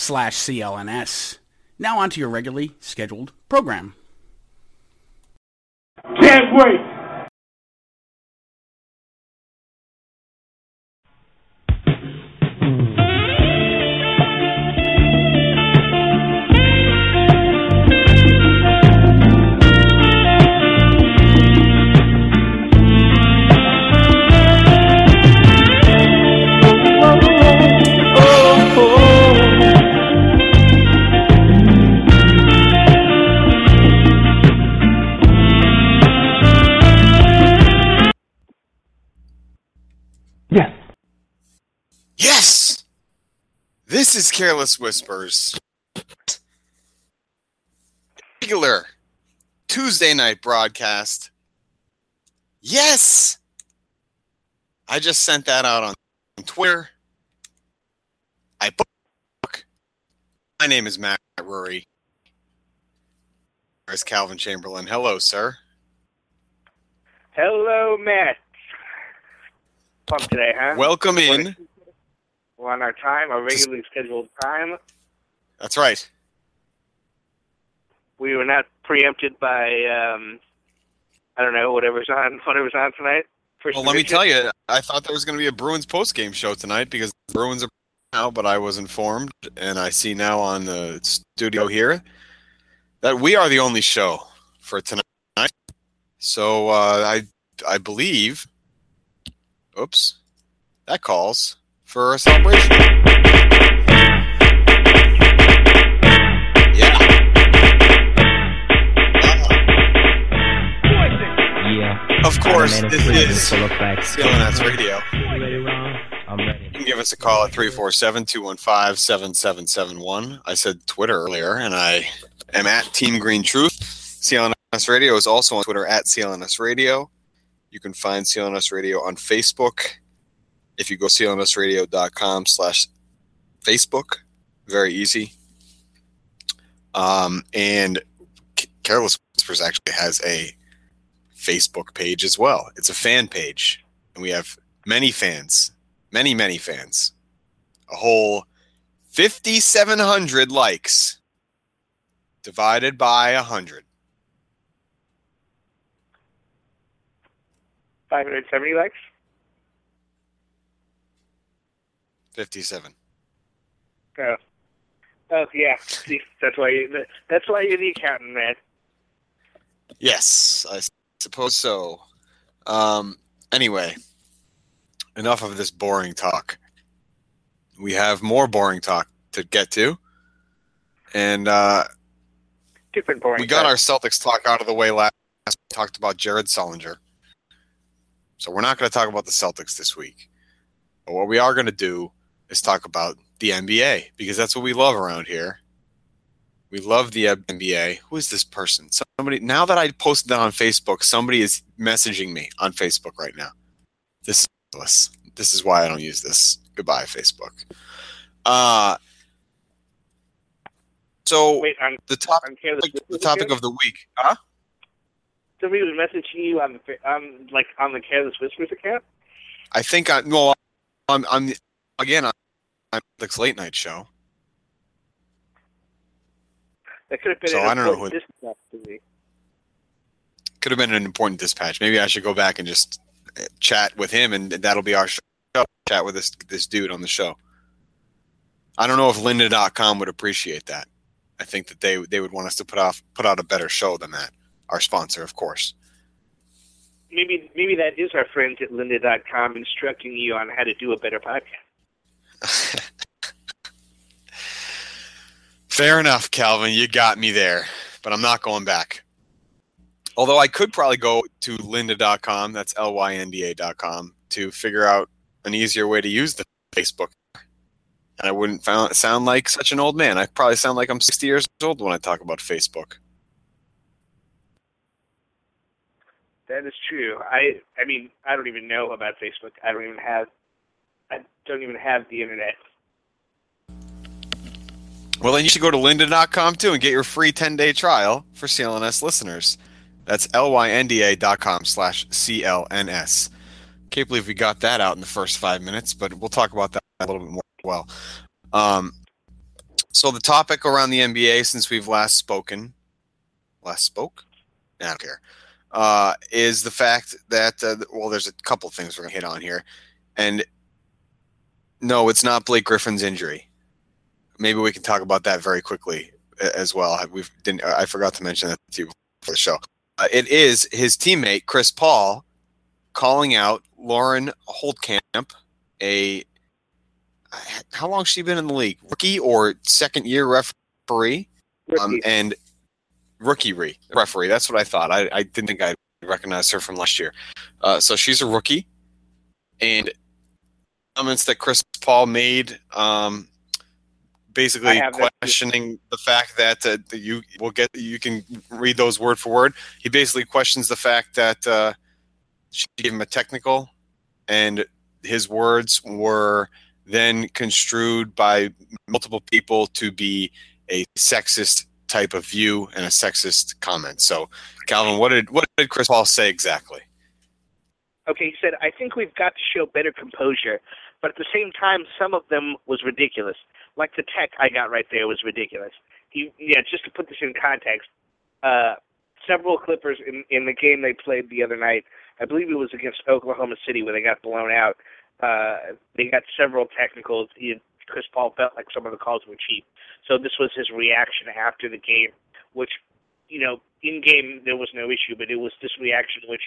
slash CLNS. Now on to your regularly scheduled program. Can't wait. Yes! This is Careless Whispers. Regular Tuesday night broadcast. Yes! I just sent that out on Twitter. I book. My name is Matt Rury. There's Calvin Chamberlain. Hello, sir. Hello, Matt. Pump today, huh? Welcome in. On our time, our regularly scheduled time. That's right. We were not preempted by, um, I don't know, whatever's on, whatever's on tonight. First Well, let me tell you, I thought there was going to be a Bruins post game show tonight because the Bruins are now, but I was informed, and I see now on the studio here that we are the only show for tonight. So uh, I I believe, oops, that calls for a celebration. Yeah. Yeah. Of course, I made a this is. CLNS Radio. I'm ready. You can give us a call at 347-215-7771. I said Twitter earlier, and I am at Team Green Truth. CLNS Radio is also on Twitter at CLNS Radio. You can find CLNS Radio on Facebook. If you go clnsradio.com slash Facebook, very easy. Um, and Careless Whispers actually has a Facebook page as well. It's a fan page, and we have many fans many, many fans. A whole 5,700 likes divided by 100. 570 likes? 57. Oh. Oh, yeah. That's why you, that's why you're the accountant, man. Yes, I suppose so. Um, anyway, enough of this boring talk. We have more boring talk to get to. And uh, Different boring. we got our. Celtics talk out of the way last. We talked about Jared Sullinger. So we're not going to talk about the Celtics this week. But what we are going to do is talk about the NBA because that's what we love around here. We love the NBA. Who is this person? Somebody. Now that I posted that on Facebook, somebody is messaging me on Facebook right now. This is. This is why I don't use this. Goodbye, Facebook. Uh, so Wait, on, the topic, on Careless the topic of the week, huh? Somebody was messaging you on the, on, like, on the Careless Whispers account? I think I no, I'm I'm again on Netflix late night show. That could have been So an I don't know important dispatch to me. Could have been an important dispatch. Maybe I should go back and just uh, chat with him, and that'll be our show. Chat with this this dude on the show. I don't know if Lynda.com would appreciate that. I think that they they would want us to put off put out a better show than that. Our sponsor, of course. Maybe maybe that is our friends at lynda.com instructing you on how to do a better podcast. Fair enough, Calvin. You got me there, but I'm not going back. Although I could probably go to lynda.com, that's L Y N D A.com, to figure out an easier way to use the Facebook and I wouldn't found, sound like such an old man. I probably sound like I'm 60 years old when I talk about Facebook. That is true. I I mean I don't even know about Facebook. I don't even have I don't even have the internet. Well, then you should go to lynda.com too and get your free 10 day trial for CLNS listeners. That's lynda.com slash CLNS. Can't believe we got that out in the first five minutes, but we'll talk about that a little bit more as well. Um, so, the topic around the NBA since we've last spoken, last spoke? I don't care, uh, is the fact that, uh, well, there's a couple things we're going to hit on here. And no, it's not Blake Griffin's injury. Maybe we can talk about that very quickly as well. We've didn't, I forgot to mention that to you before the show. Uh, it is his teammate Chris Paul calling out Lauren Holtkamp, a how long she been in the league? Rookie or second year referee? Um, and rookie re- referee. That's what I thought. I, I didn't think I recognized her from last year. Uh, so she's a rookie, and comments that Chris Paul made, um, basically questioning the fact that uh, you will get you can read those word for word. He basically questions the fact that uh, she gave him a technical, and his words were then construed by multiple people to be a sexist type of view and a sexist comment. So, Calvin, what did what did Chris Paul say exactly? Okay, he said, "I think we've got to show better composure, but at the same time, some of them was ridiculous. Like the tech I got right there was ridiculous. He, yeah, just to put this in context, uh, several Clippers in in the game they played the other night. I believe it was against Oklahoma City where they got blown out. Uh, they got several technicals. He, Chris Paul felt like some of the calls were cheap. So this was his reaction after the game, which, you know, in game there was no issue, but it was this reaction which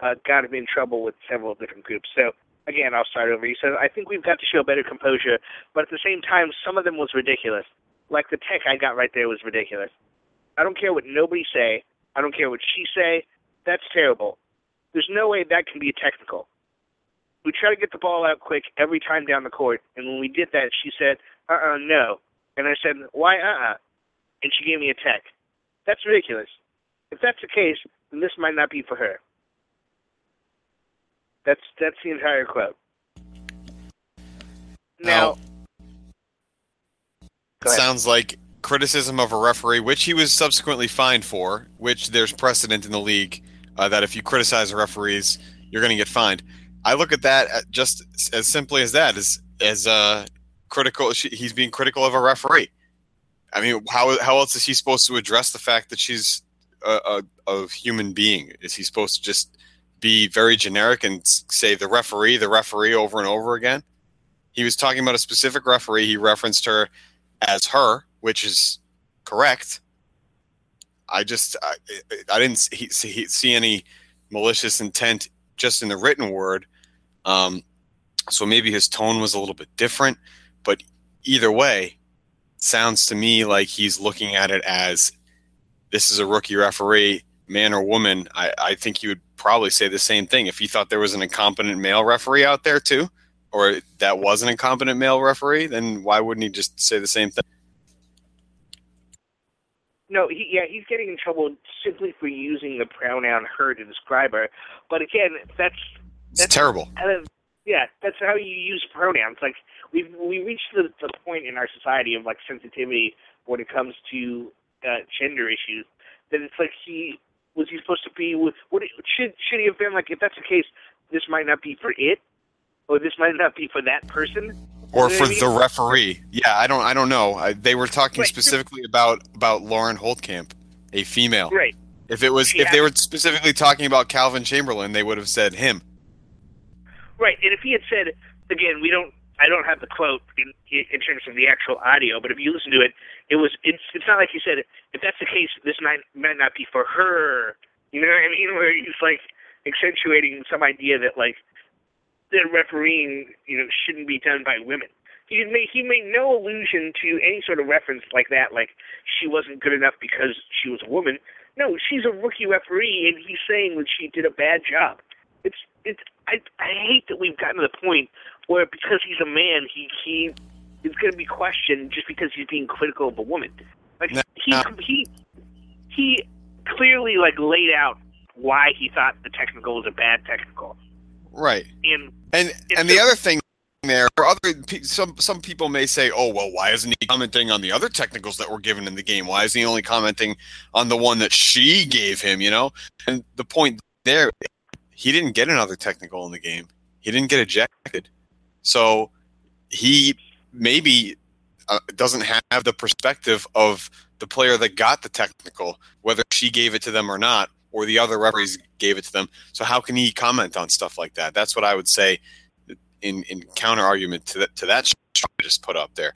uh, got him in trouble with several different groups. So again, I'll start over. He said, I think we've got to show better composure, but at the same time, some of them was ridiculous. Like the tech I got right there was ridiculous. I don't care what nobody say. I don't care what she say. That's terrible. There's no way that can be technical. We try to get the ball out quick every time down the court, and when we did that, she said, "Uh-uh, no," and I said, "Why, uh-uh?" And she gave me a tech. That's ridiculous. If that's the case, then this might not be for her. That's that's the entire quote. Now, sounds like criticism of a referee, which he was subsequently fined for, which there's precedent in the league uh, that if you criticize referees, you're going to get fined. I look at that just as simply as that, as as uh, critical. He's being critical of a referee. I mean, how how else is he supposed to address the fact that she's a, a, a human being? Is he supposed to just be very generic and say the referee, the referee over and over again. He was talking about a specific referee. He referenced her as her, which is correct. I just I, I didn't see, see, any malicious intent just in the written word. Um, so maybe his tone was a little bit different, but either way, sounds to me like he's looking at it as this is a rookie referee man or woman, I, I think he would probably say the same thing. If he thought there was an incompetent male referee out there too, or that was an incompetent male referee, then why wouldn't he just say the same thing? No, he, yeah, he's getting in trouble simply for using the pronoun "her" to describe her. But again, that's that's it's terrible. yeah, that's how you use pronouns. Like we've we reached the, the point in our society of like sensitivity when it comes to uh, gender issues that it's like he was he supposed to be with? What should should he have been like? If that's the case, this might not be for it, or this might not be for that person, or for I mean? the referee. Yeah, I don't I don't know. I, they were talking right. specifically about about Lauren Holtkamp, a female. Right. If it was, she if they were specifically talking about Calvin Chamberlain, they would have said him. Right, and if he had said again, we don't I don't have the quote in, in terms of the actual audio, but if you listen to it, it was it's it's not like he said if that's the case, this might might not be for her. You know what I mean? Where he's like accentuating some idea that like the refereeing, you know, shouldn't be done by women. He made he made no allusion to any sort of reference like that, like she wasn't good enough because she was a woman. No, she's a rookie referee, and he's saying that she did a bad job. It's it's I I hate that we've gotten to the point where because he's a man, he he is going to be questioned just because he's being critical of a woman. Like No, he he he clearly like laid out why he thought the technical was a bad technical, Right. and And and the a- other thing there, or other some some people may say, oh well, why isn't he commenting on the other technicals that were given in the game? Why is he only commenting on the one that she gave him? You know, and the point there, he didn't get another technical in the game. He didn't get ejected, so he maybe uh, doesn't have the perspective of the player that got the technical, whether she gave it to them or not, or the other referees gave it to them. So how can he comment on stuff like that? That's what I would say in in counter argument to that to that I just put up there.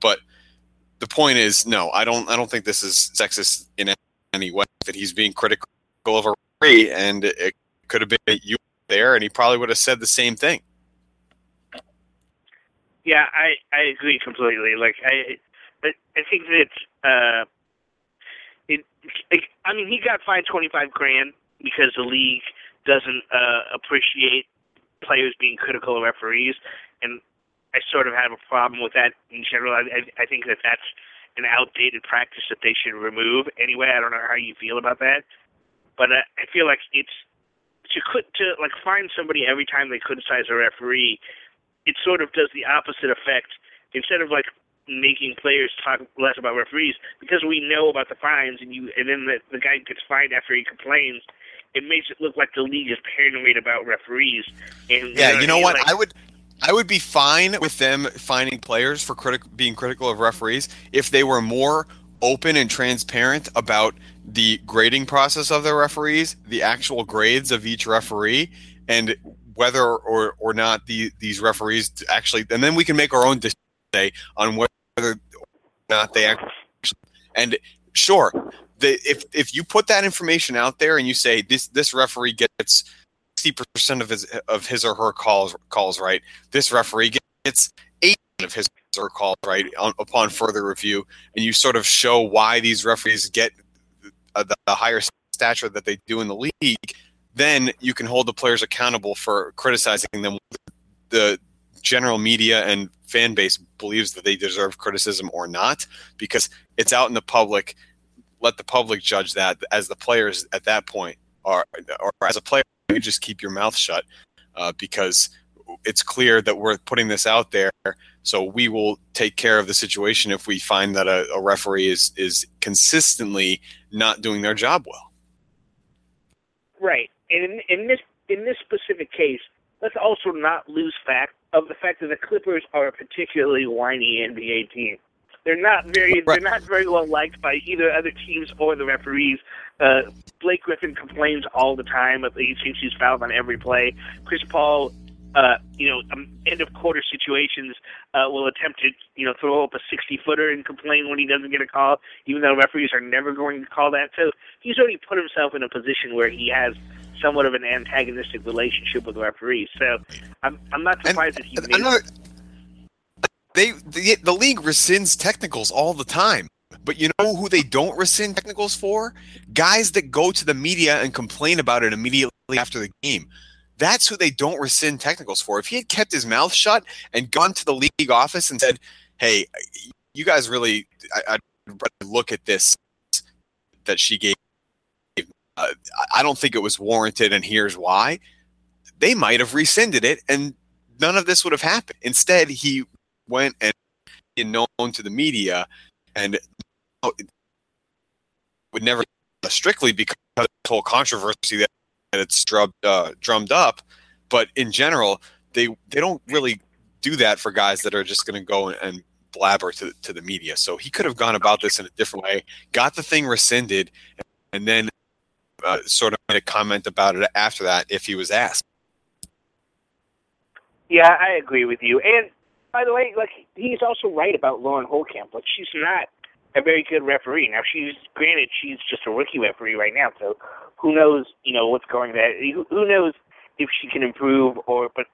But the point is, no, I don't I don't think this is sexist in any way. That he's being critical of a referee, and it could have been you there, and he probably would have said the same thing. yeah, I I agree completely. Like I I, I think that uh, it. I mean, he got fined twenty five grand because the league doesn't uh, appreciate players being critical of referees, and I sort of have a problem with that in general. I, I, I think that that's an outdated practice that they should remove. Anyway, I don't know how you feel about that, but uh, I feel like it's to crit- to like find somebody every time they criticize a referee. It sort of does the opposite effect. Instead of like making players talk less about referees, because we know about the fines, and you and then the, the guy gets fined after he complains. It makes it look like the league is paranoid about referees. And Yeah, you know I mean? what? Like, I would I would be fine with them finding players for critic being critical of referees if they were more open and transparent about the grading process of their referees, the actual grades of each referee, and whether or, or not the, these referees actually, and then we can make our own decision on whether or not they actually. And sure, if if you put that information out there and you say this this referee gets sixty percent of his of his or her calls calls right, this referee gets eight of his or calls right on, upon further review, and you sort of show why these referees get the, the higher stature that they do in the league, then you can hold the players accountable for criticizing them. The general media and fan base believes that they deserve criticism or not because it's out in the public. Let the public judge that. As the players at that point are, or as a player, you just keep your mouth shut uh, because it's clear that we're putting this out there. So we will take care of the situation if we find that a, a referee is is consistently not doing their job well. Right. And in, in this in this specific case, let's also not lose fact of the fact that the Clippers are a particularly whiny NBA team. They're not very Right. they're not very well liked by either other teams or the referees. Uh, Blake Griffin complains all the time. Of, he thinks he's fouled on every play. Chris Paul, uh, you know, um, end of quarter situations uh, will attempt to you know throw up a sixty footer and complain when he doesn't get a call, even though referees are never going to call that. So he's already put himself in a position where he has somewhat of an antagonistic relationship with referees. So I'm I'm not And surprised that he made another, they the, the league rescinds technicals all the time. But you know who they don't rescind technicals for? Guys that go to the media and complain about it immediately after the game. That's who they don't rescind technicals for. If he had kept his mouth shut and gone to the league office and said, "Hey, you guys really, I, I look at this that she gave. Uh, I don't think it was warranted, and here's why." They might have rescinded it, and none of this would have happened. Instead, he went and known to the media, and oh, would never strictly because of the whole controversy that it's drummed uh, drummed up. But in general, they they don't really do that for guys that are just going to go and blabber to to the media. So he could have gone about this in a different way, got the thing rescinded, and then uh, sort of made a comment about it after that if he was asked. Yeah, I agree with you. And by the way, like he's also right about Lauren Holtkamp. Like she's not a very good referee. Now she's granted she's just a rookie referee right now, so who knows, you know, what's going there. Who who knows if she can improve or but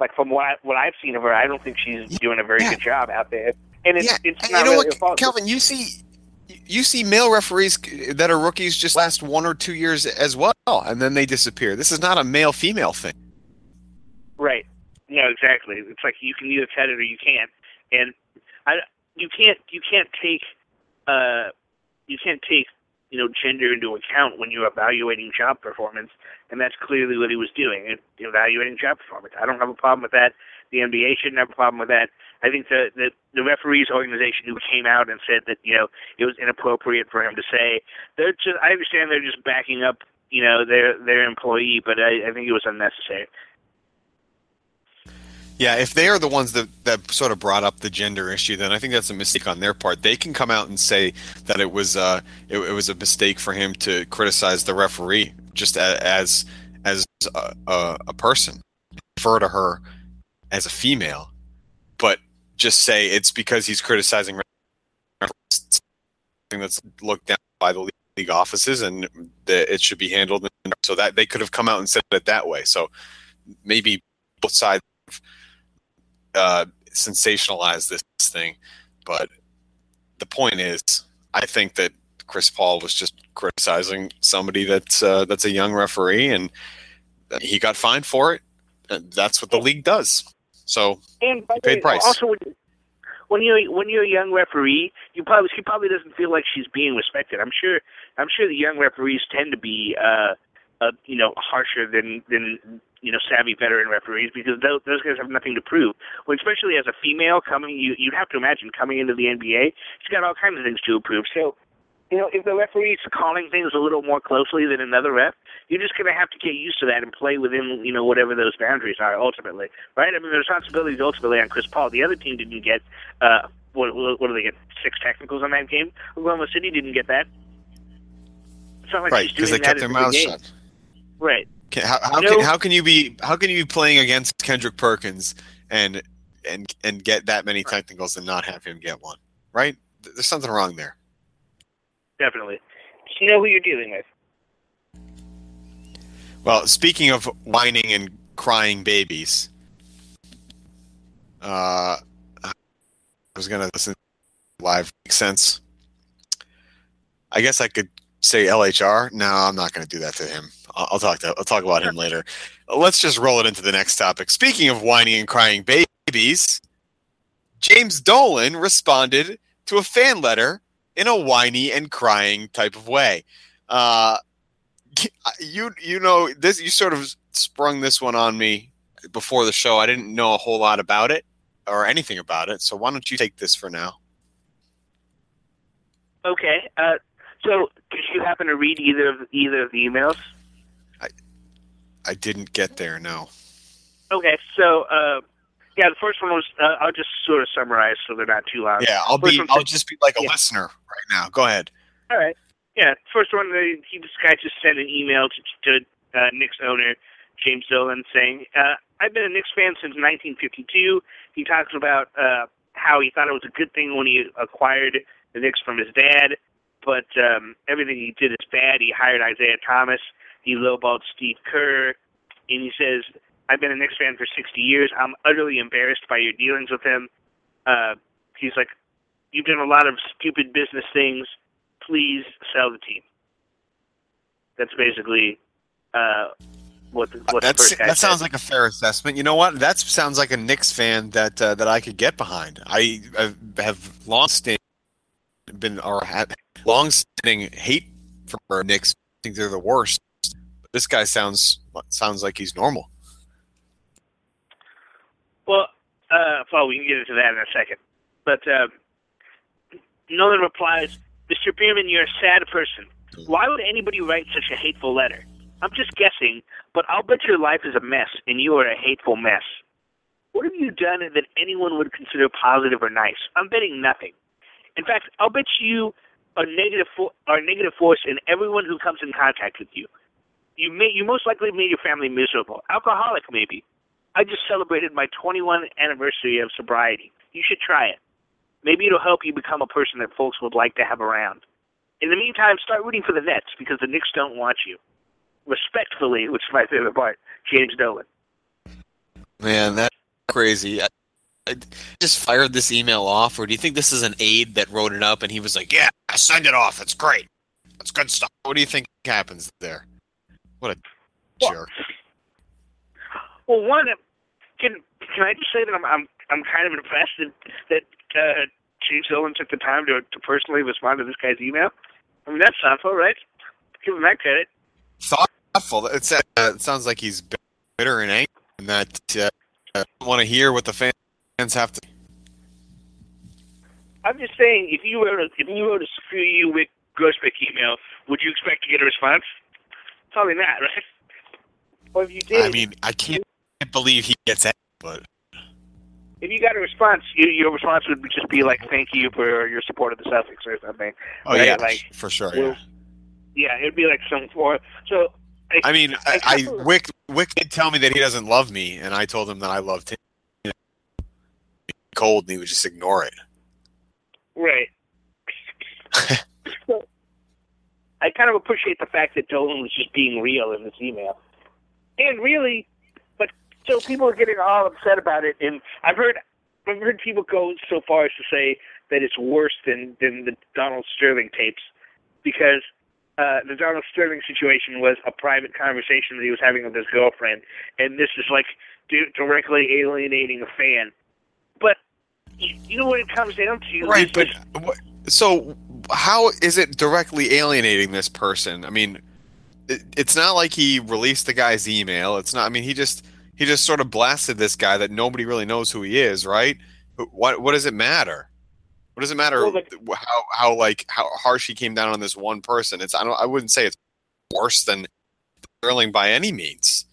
like from what I, what I've seen of her, I don't think she's doing a very Yeah. good job out there. And it's yeah, it's and not you know really what, her. Calvin? You see, you see male referees that are rookies just last one or two years as well, and then they disappear. This is not a male female thing. Right. No, exactly. It's like you can either cut it or you can't. And I you can't you can't take uh you can't take you know gender into account when you're evaluating job performance, and that's clearly what he was doing, evaluating job performance. I don't have a problem with that. The NBA shouldn't have a problem with that. I think the, the the referees organization who came out and said that you know it was inappropriate for him to say they're just I understand they're just backing up you know their their employee, but I, I think it was unnecessary. Yeah, if they are the ones that, that sort of brought up the gender issue, then I think that's a mistake on their part. They can come out and say that it was uh, it, it was a mistake for him to criticize the referee just as as a, a, person, refer to her as a female, just say it's because he's criticizing something that's looked down by the league offices and that it should be handled. So that they could have come out and said it that way. So maybe both sides uh, sensationalize this thing, but the point is, I think that Chris Paul was just criticizing somebody that's uh, that's a young referee, and he got fined for it. And that's what the league does. So and by paid way, price. Also, when, when you when you're a young referee, you probably she probably doesn't feel like she's being respected. I'm sure I'm sure the young referees tend to be uh, uh you know harsher than than you know savvy veteran referees because those, those guys have nothing to prove. Well, especially as a female coming, you you'd have to imagine coming into the NBA, she's got all kinds of things to prove. So you know, if the referee's calling things a little more closely than another ref, you're just going to have to get used to that and play within, you know, whatever those boundaries are ultimately, right? I mean, the responsibility is ultimately on Chris Paul. The other team didn't get, uh, what, what do they get? Six technicals on that game. Oklahoma City didn't get that. It's not like right because they kept their in the mouths shut. Right. Can, how, how, You know- can, how can you be how can you be playing against Kendrick Perkins and and and get that many technicals and not have him get one? Right? There's something wrong there. Definitely. Just know who you're dealing with. Well, speaking of whining and crying babies, uh, I was gonna listen live. Makes sense. I guess I could say LHR. No, I'm not gonna do that to him. I'll, I'll talk to I'll talk about him later. Let's just roll it into the next topic. Speaking of whining and crying babies, James Dolan responded to a fan letter in a whiny and crying type of way. Uh, you you know this you sort of sprung this one on me before the show. I didn't know a whole lot about it or anything about it. So why don't you take this for now? Okay. Uh, so, did you happen to read either of either of the emails? I I didn't get there. No. Okay. So, uh, yeah, the first one was. Uh, I'll just sort of summarize so they're not too loud. Yeah, I'll First be. I'll just be like a yeah. listener right now. Go ahead. All right. Yeah. First one, he this guy just sent an email to, to uh, Knicks owner James Dolan saying, uh, "I've been a Knicks fan since 1952." He talks about uh, how he thought it was a good thing when he acquired the Knicks from his dad, but um, everything he did is bad. He hired Isiah Thomas. He lowballed Steve Kerr, and he says, "I've been a Knicks fan for 60 years. I'm utterly embarrassed by your dealings with him." Uh, he's like, "You've done a lot of stupid business things." please sell the team. That's basically uh, what the, what the That's, guy that sounds said. like a fair assessment. You know what? That sounds like a Knicks fan that uh, that I could get behind. I, I have long standing been or had long standing hate for Knicks. I think they're the worst. This guy sounds sounds like he's normal. Well, uh, well, we can get into that in a second. But uh, Dolan replies, Mr. Bierman, you're a sad person. Why would anybody write such a hateful letter? I'm just guessing, but I'll bet your life is a mess, and you are a hateful mess. What have you done that anyone would consider positive or nice? I'm betting nothing. In fact, I'll bet you are negative fo- are negative force in everyone who comes in contact with you. You may you most likely made your family miserable. Alcoholic, maybe. I just celebrated my 21 anniversary of sobriety. You should try it. Maybe it'll help you become a person that folks would like to have around. In the meantime, start rooting for the Nets because the Knicks don't want you. Respectfully, which is my favorite part, James Dolan. Man, that's crazy. I, I just fired this email off, or do you think this is an aide that wrote it up and he was like, "Yeah, send it off. It's great. That's good stuff." What do you think happens there? What a Well, jerk! Well, one, can can I just say that I'm I'm I'm kind of impressed that that uh, James Dolan took the time to to personally respond to this guy's email. I mean, that's thoughtful, right? Give him that credit. Thoughtful. It's, uh, it sounds like he's bitter and angry, and that uh, want to hear what the fans have to. I'm just saying, if you wrote a if you wrote a screw you with Grousbeck email, would you expect to get a response? Probably not, right? Or if you did, I mean, I can't believe he gets that, but if you got a response, you, your response would just be like, "Thank you for your support of the Celtics" or something. oh Right, yeah, like, for sure. well, Yeah. Yeah, it'd be like some for so. I, I mean, I, I I Wyc Wyc did tell me that he doesn't love me, and I told him that I loved him. Cold, and he would just ignore it. Right. so, I kind of appreciate the fact that Dolan was just being real in this email. And really, so people are getting all upset about it, and I've heard I've heard people go so far as to say that it's worse than than the Donald Sterling tapes because uh, the Donald Sterling situation was a private conversation that he was having with his girlfriend, and this is like di- directly alienating a fan. But you, you know what it comes down to? Right, but what, so how is it directly alienating this person? I mean, it, it's not like he released the guy's email. It's not. I mean, he just he just sort of blasted this guy that nobody really knows who he is, right? What what does it matter? What does it matter Well, like- how how like how harsh he came down on this one person? It's I don't I wouldn't say it's worse than Sterling by any means.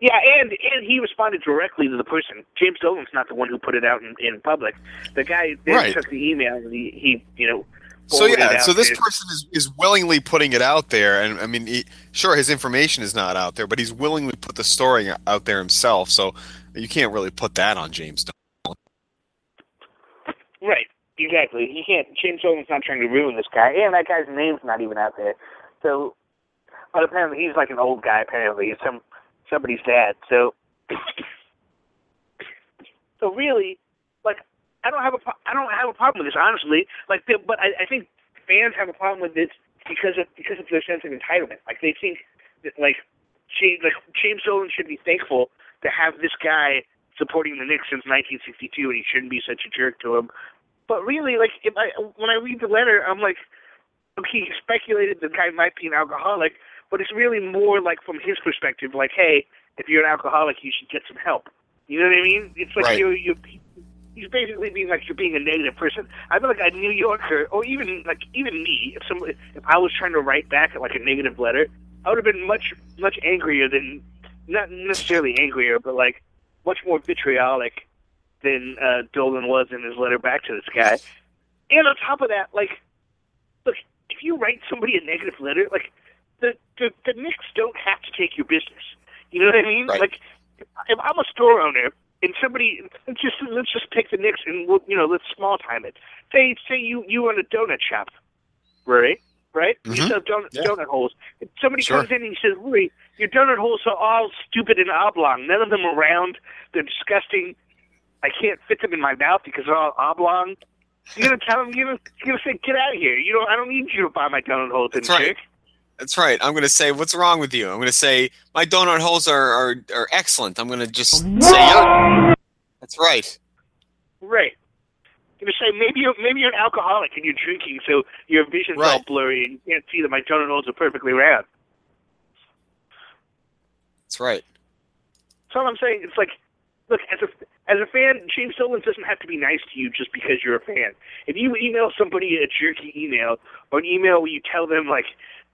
Yeah, and and he responded directly to the person. James Dolan's not the one who put it out in, in public. The guy then Right. took the email and he, he you know. So yeah, so this person is, is willingly putting it out there, and I mean, he, sure, his information is not out there, but he's willingly put the story out there himself. So you can't really put that on James. Dolan. Right, exactly. He can't. James Dolan's not trying to ruin this guy, and that guy's name's not even out there. So, but apparently he's like an old guy. Apparently, he's some somebody's dad. So, so really, like, I don't have a I don't have a problem with this honestly. Like, but I, I think fans have a problem with this because of because of their sense of entitlement. Like they think that like James, like James Dolan should be thankful to have this guy supporting the Knicks since 1962, and he shouldn't be such a jerk to him. But really, like if I when I read the letter, I'm like, okay, he speculated the guy might be an alcoholic, but it's really more like from his perspective, like, hey, if you're an alcoholic, you should get some help. You know what I mean? It's like Right. you you he's basically being like you're being a negative person. I feel like a New Yorker, or even like even me, if somebody if I was trying to write back like a negative letter, I would have been much much angrier than not necessarily angrier, but like much more vitriolic than uh, Dolan was in his letter back to this guy. And on top of that, like, look, if you write somebody a negative letter, like, the the, the Knicks don't have to take your business. You know what I mean? Right. Like, if I'm a store owner and somebody let's just let's just pick the Knicks and we'll, you know let's small time it. Say say you you own a donut shop, right? Right? You Mhm. sell donut Yeah. donut holes. If somebody Sure. comes in and he says, "Louis, your donut holes are all stupid and oblong. None of them are round. They're disgusting. I can't fit them in my mouth because they're all oblong." You're gonna tell him you're gonna, you're gonna say, "Get out of here! You don't. I don't need you to buy my donut holes That's right. chick." That's right. I'm going to say, what's wrong with you? I'm going to say, my donut holes are, are, are excellent. I'm going to just oh, say, yeah. That's right. Right. You're gonna say maybe you're maybe you're an alcoholic and you're drinking, so your vision's all blurry and you can't see that my donut holes are perfectly round. That's right. That's all I'm saying. It's like, look, as a as a fan, James Dolan doesn't have to be nice to you just because you're a fan. If you email somebody a jerky email or an email where you tell them like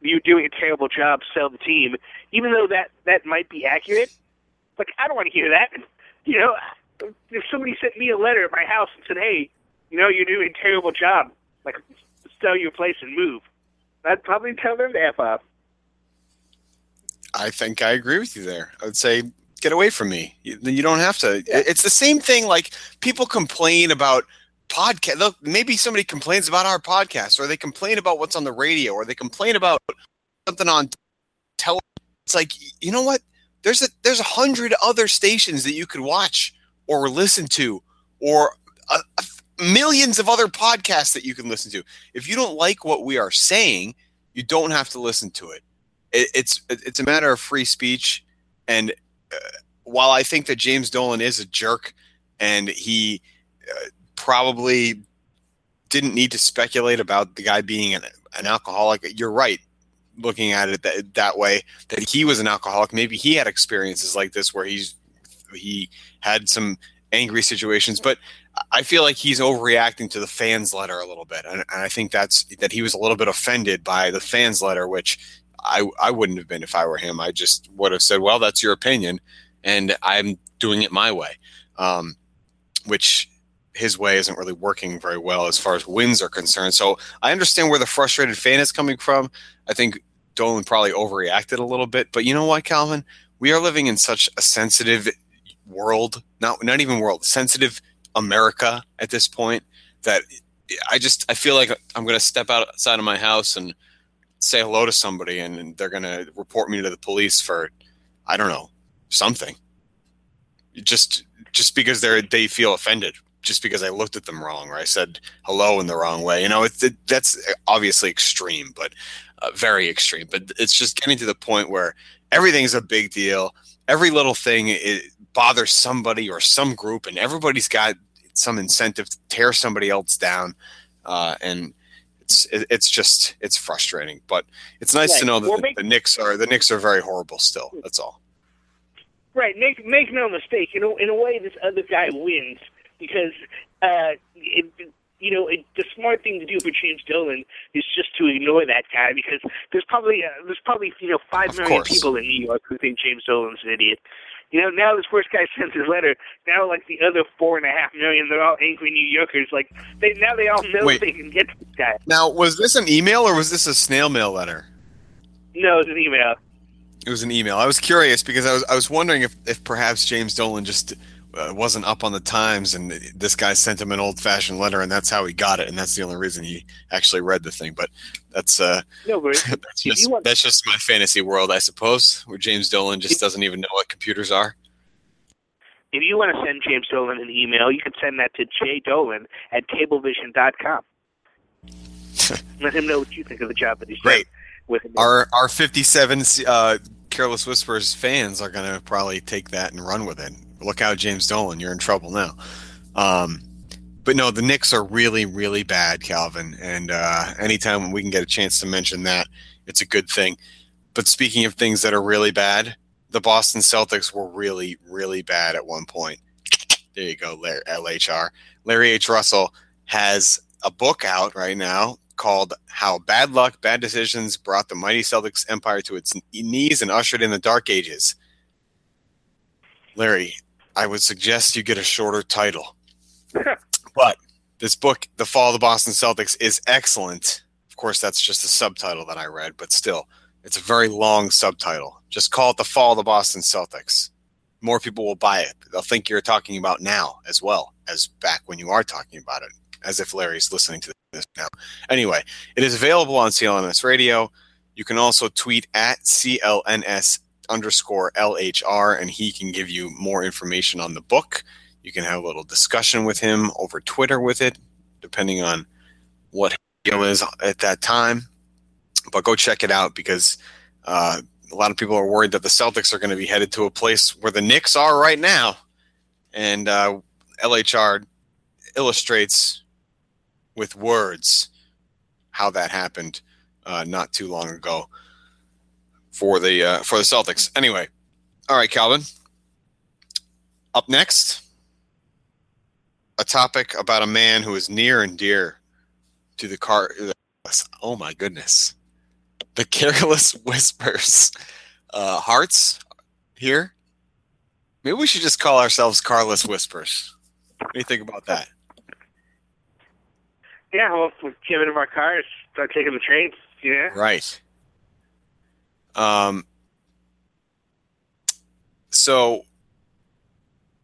you're doing a terrible job, sell the team, even though that that might be accurate, like I don't want to hear that. You know, if somebody sent me a letter at my house and said, "Hey, you know, you're doing a terrible job, like sell your place and move," I'd probably tell them to f off. I think I agree with you there. I would say, get away from me. You, you don't have to. It's the same thing. Like people complain about podcast. Look, maybe somebody complains about our podcast, or they complain about what's on the radio, or they complain about something on television. It's like you know what? There's a there's a hundred other stations that you could watch or listen to, or a, a, millions of other podcasts that you can listen to. If you don't like what we are saying, you don't have to listen to it it, it's it's a matter of free speech and uh, while i think that james dolan is a jerk and he uh, probably didn't need to speculate about the guy being an, an alcoholic. You're right, looking at it that, that way, that he was an alcoholic. Maybe he had experiences like this where he's he had some angry situations, but I feel like he's overreacting to the fans letter a little bit, and, and I think that's that he was a little bit offended by the fans letter, which I I wouldn't have been if I were him. I just would have said, "Well, that's your opinion, and I'm doing it my way," um, which his way isn't really working very well as far as wins are concerned. So I understand where the frustrated fan is coming from. I think Dolan probably overreacted a little bit, but you know what, Calvin? We are living in such a sensitive world, not not even world, sensitive America at this point that I just I feel like I'm going to step outside of my house and say hello to somebody and they're going to report me to the police for I don't know something just just because they're they feel offended just because I looked at them wrong or I said hello in the wrong way you know it's it, that's obviously extreme but uh, very extreme but it's just getting to the point where everything's a big deal every little thing it bothers somebody or some group and everybody's got some incentive to tear somebody else down uh, and it's it's just it's frustrating but it's nice Right. to know that Well, the, make- the Knicks are the Knicks are very horrible still that's all Right. Make make no mistake. You know, in a way, this other guy wins because uh, it, you know it, the smart thing to do for James Dolan is just to ignore that guy because there's probably uh, there's probably you know five Of million course. people in New York who think James Dolan's an idiot. You know, now this first guy sends his letter. Now, like the other four and a half million, they're all angry New Yorkers. Like they now they all know Wait. they can get this guy. now was this an email or was this a snail mail letter No, it's an email. It was an email. I was curious because I was I was wondering if, if perhaps James Dolan just uh, wasn't up on the times and this guy sent him an old fashioned letter and that's how he got it and that's the only reason he actually read the thing. But that's uh No, but that's just want- that's just my fantasy world, I suppose, where James Dolan just doesn't even know what computers are. If you want to send James Dolan an email, you can send that to jdolan at cablevision.com. Let him know what you think of the job that he's Great. with him. Our our fifty seven uh, Careless Whispers fans are gonna probably take that and run with it. Look out, James Dolan, you're in trouble now. Um, but no, the Knicks are really, really bad, Calvin. And uh, anytime we can get a chance to mention that, it's a good thing. But speaking of things that are really bad, the Boston Celtics were really, really bad at one point. There you go, Larry, LHR. Larry H. Russell has a book out right now called How Bad Luck, Bad Decisions Brought the Mighty Celtics Empire to its Knees and Ushered in the Dark Ages. Larry, I would suggest you get a shorter title. but this book, The Fall of the Boston Celtics, is excellent. Of course, that's just a subtitle that I read, but still, it's a very long subtitle. Just call it The Fall of the Boston Celtics. More people will buy it. They'll think you're talking about now as well as back when you are talking about it, as if Larry's listening to this now. Anyway, it is available on CLNS Radio. You can also tweet at CLNS underscore LHR, and he can give you more information on the book. You can have a little discussion with him over Twitter with it, depending on what deal is at that time. But go check it out because uh, a lot of people are worried that the Celtics are going to be headed to a place where the Knicks are right now. And uh, LHR illustrates with words how that happened uh, not too long ago for the uh, for the Celtics. Anyway, all right, Calvin. Up next, a topic about a man who is near and dear to the car. Oh my goodness, the careless whispers. Uh, hearts here. Maybe we should just call ourselves Carless Whispers. What do you think about that? Yeah, well, if we get rid of our cars, start taking the trains. Yeah. Right. Um. So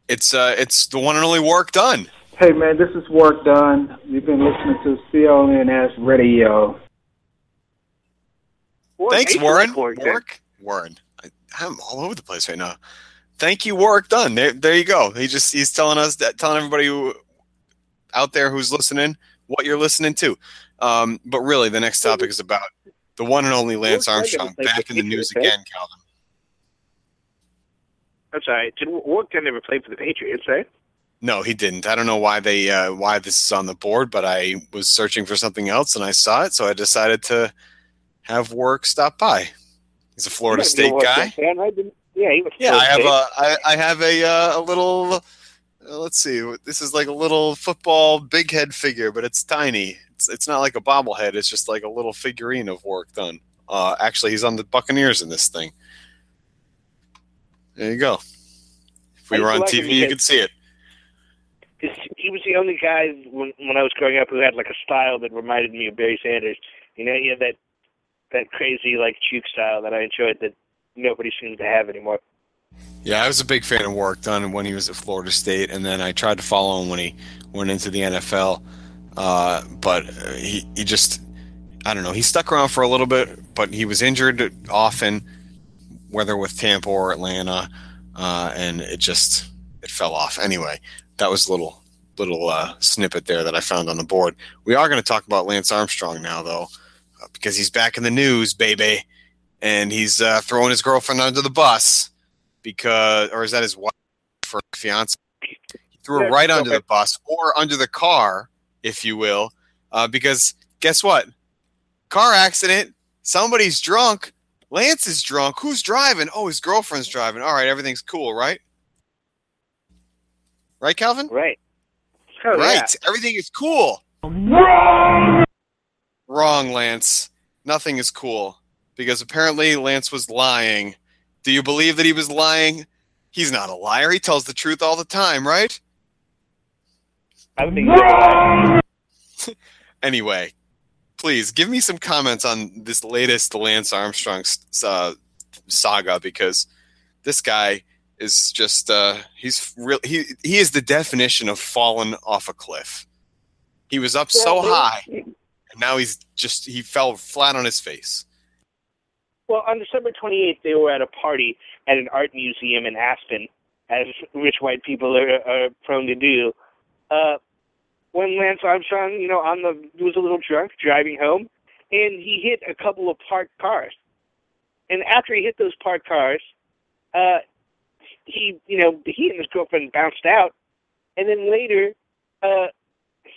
it's uh it's the one and only Warrick Dunn. Hey man, this is Warrick Dunn. You've been listening to CLNS Radio. Well, Thanks, Warren. Ford did. Warwick. Warren. I, I'm all over the place right now. Thank you, Warrick Dunn. There, there you go. He just he's telling us that telling everybody who out there who's listening what you're listening to. Um, but really, the next topic is about the one and only Lance Armstrong back in the news again, Calvin. I'm sorry. Did Warrick Dunn never played for the Patriots, right? No, he didn't. I don't know why they uh, why this is on the board, but I was searching for something else and I saw it, so I decided to have work stop by. He's a Florida You might be State guy. Fan, right? Yeah, he was. Yeah, I have a I, I have a uh, a little. Uh, let's see. This is like a little football big head figure, but it's tiny. It's it's not like a bobblehead. It's just like a little figurine of Warrick Dunn. Uh, actually, he's on the Buccaneers in this thing. There you go. If we I were on like TV, you could see it. He was the only guy when when I was growing up who had like a style that reminded me of Barry Sanders. You know, he had that that crazy like juke style that I enjoyed that nobody seems to have anymore. Yeah, I was a big fan of Warrick Dunn when he was at Florida State, and then I tried to follow him when he went into the NFL. Uh, but he he just I don't know. He stuck around for a little bit, but he was injured often, whether with Tampa or Atlanta, uh, and it just it fell off. Anyway, that was a little little uh, snippet there that I found on the board. We are going to talk about Lance Armstrong now, though, uh, because he's back in the news, baby, and he's uh, throwing his girlfriend under the bus because, or is that his wife for fiance? He threw her right under the bus or under the car, if you will, uh, because guess what? Car accident. Somebody's drunk. Lance is drunk. Who's driving? Oh, his girlfriend's driving. All right, everything's cool, right? Right, Calvin? Right. Oh, right. yeah. Everything is cool. Wrong, Lance. Nothing is cool because apparently Lance was lying. Do you believe that he was lying? He's not a liar. He tells the truth all the time, right? I would think. Anyway, please give me some comments on this latest Lance Armstrong uh, saga because this guy is just uh, he's real he he is the definition of fallen off a cliff. He was up so high and now he's just he fell flat on his face. Well, on December 28th, they were at a party at an art museum in Aspen, as rich white people are, are prone to do. Uh, when Lance Armstrong, you know, on the was a little drunk driving home, and he hit a couple of parked cars. And after he hit those parked cars, uh, he, you know, he and his girlfriend bounced out, and then later, uh,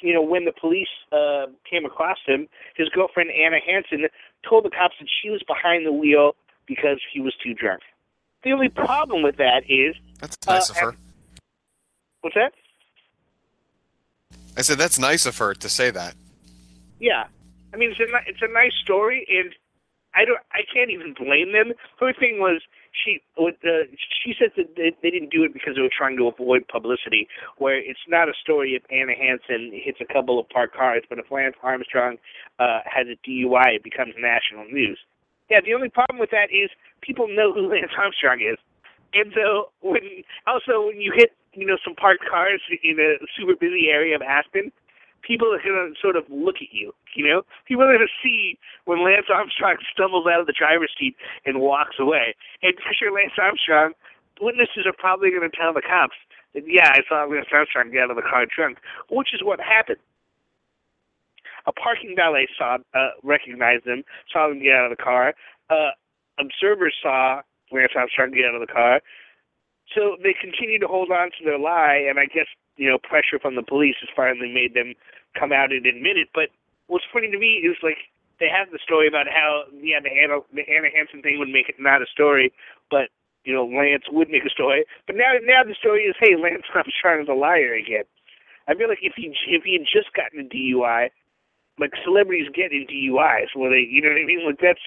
you know, when the police uh, came across him, his girlfriend Anna Hansen told the cops that she was behind the wheel because he was too drunk. The only problem with that is, That's nice Uh, of her. what's that? I said that's nice of her to say that. Yeah, I mean it's a it's a nice story, and I don't I can't even blame them. Her thing was she what, uh, she said that they, they didn't do it because they were trying to avoid publicity. Where it's not a story if Anna Hansen hits a couple of parked cars, but if Lance Armstrong uh, has a DUI, it becomes national news. Yeah, the only problem with that is people know who Lance Armstrong is, and so when also when you hit you know some parked cars in a super busy area of Aspen, people are to sort of look at you. You know, people are to see when Lance Armstrong stumbles out of the driver's seat and walks away. And for sure, Lance Armstrong, witnesses are probably to tell the cops that, yeah, I saw Lance Armstrong get out of the car drunk, which is what happened. A parking valet saw, uh, recognized him, saw him get out of the car. Uh, observers saw Lance Armstrong get out of the car. So they continued to hold on to their lie, and I guess you know pressure from the police has finally made them come out and admit it. But what's funny to me is like they have the story about how yeah the Anna the Anna Hansen thing would make it not a story, but you know Lance would make a story. But now now the story is hey Lance Armstrong is a liar again. I feel like if he if he had just gotten a DUI, like celebrities get in DUIs, where they you know what I mean? Like that's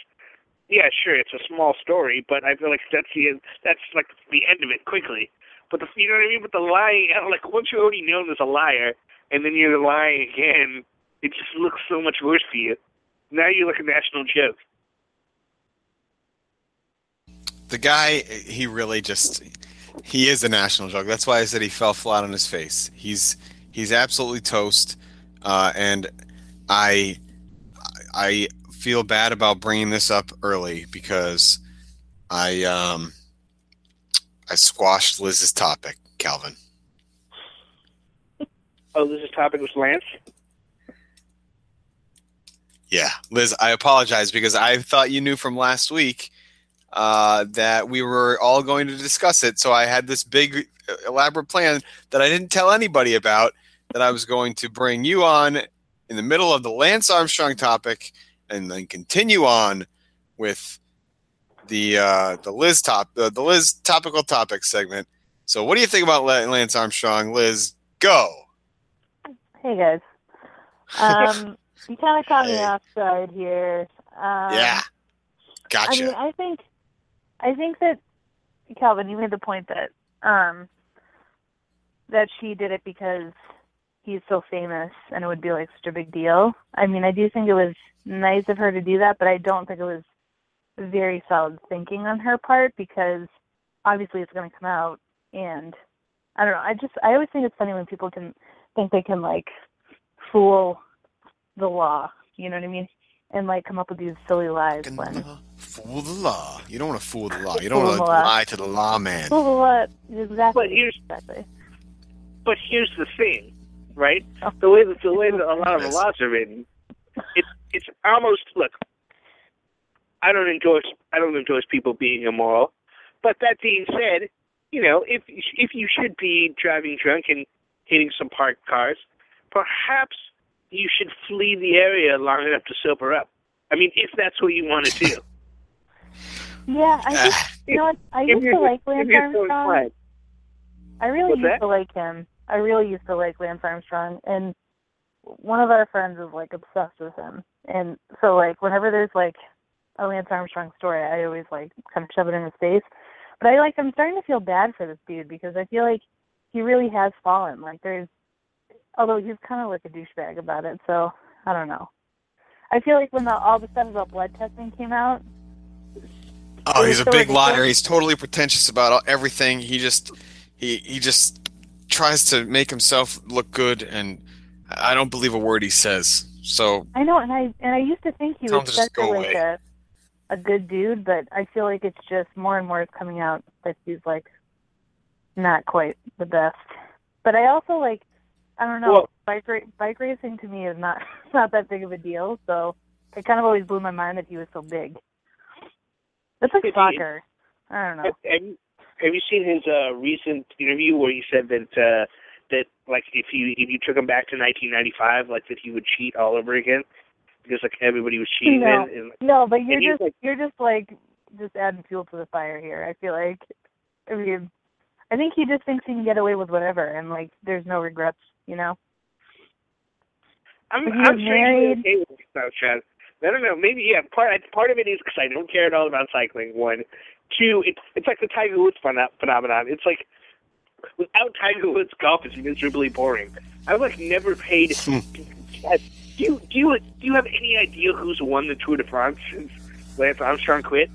yeah, sure, it's a small story, but I feel like that's the that's like the end of it quickly. But the you know what I mean? But the lying, like once you're already know as a liar, and then you're lying again, it just looks so much worse for you. Now you're like a national joke. The guy, he really just he is a national joke. That's why I said he fell flat on his face. He's he's absolutely toast, uh, and I I feel bad about bringing this up early because I um I squashed Liz's topic, Calvin. Oh, is topic was Lance. Yeah, Liz, I apologize because I thought you knew from last week uh, that we were all going to discuss it. So I had this big elaborate plan that I didn't tell anybody about. That I was going to bring you on in the middle of the Lance Armstrong topic, and then continue on with the uh, the Liz top uh, the Liz topical topic segment. So, what do you think about Lance Armstrong, Liz? Go. Hey guys. Um, you kind of caught me Hey. off guard here. Um, yeah, gotcha. I mean, I think, I think that Calvin, you made the point that um, that she did it because he's so famous and it would be like such a big deal. I mean, I do think it was nice of her to do that, but I don't think it was very solid thinking on her part because obviously it's going to come out and I don't know. I just I always think it's funny when people can think they can like fool the law. You know what I mean? And like come up with these silly lies when fool the law. You don't want to fool the law. You don't want to lie to the lawman. fool the law exactly. But here's- exactly. But here's the thing, right? The way that the way that a lot of the Yes. laws are written, it's it's almost look. I don't endorse I don't endorse people being immoral, but that being said, you know if if you should be driving drunk and hitting some parked cars, perhaps you should flee the area long enough to sober up. I mean, if that's what you want to do. Yeah, I just you know I If used you're- to like if Lance Armstrong. I really What's used that? to like him. I really used to like Lance Armstrong, and one of our friends is like obsessed with him. And so, like, whenever there's like a Lance Armstrong story, I always like kind of shove it in his face. But I like, I'm starting to feel bad for this dude because I feel like he really has fallen. Like, there's, although he's kind of like a douchebag about it. So I don't know. I feel like when the, all the stuff about blood testing came out, Oh, he's a So big ridiculous. liar. He's totally pretentious about everything. He just he he just tries to make himself look good, and I don't believe a word he says. So I know, and I and I used to think he was him to just such a, go like a a good dude, but I feel like it's just more and more is coming out that he's like not quite the best. But I also like I don't know Well- bike ra- bike racing to me is not not that big of a deal. So it kind of always blew my mind that he was so big. That's like soccer. I don't know. Have, have you seen his uh, recent interview where he said that uh, that like if you if you took him back to 1995, like that he would cheat all over again because like everybody was cheating No. then. And, No, but you're just like- you're just like just adding fuel to the fire here. I feel like I mean I think he just thinks he can get away with whatever and like there's no regrets, you know? I'm But I'm sure married. he's okay with it now, Chad. I don't know. Maybe yeah. Part part of it is because I don't care at all about cycling. One, two. It's it's like the Tiger Woods pheno- phenomenon. It's like without Tiger Woods, golf is miserably boring. I've like never paid. Hmm. Do you do you do you have any idea who's won the Tour de France since Lance Armstrong quit?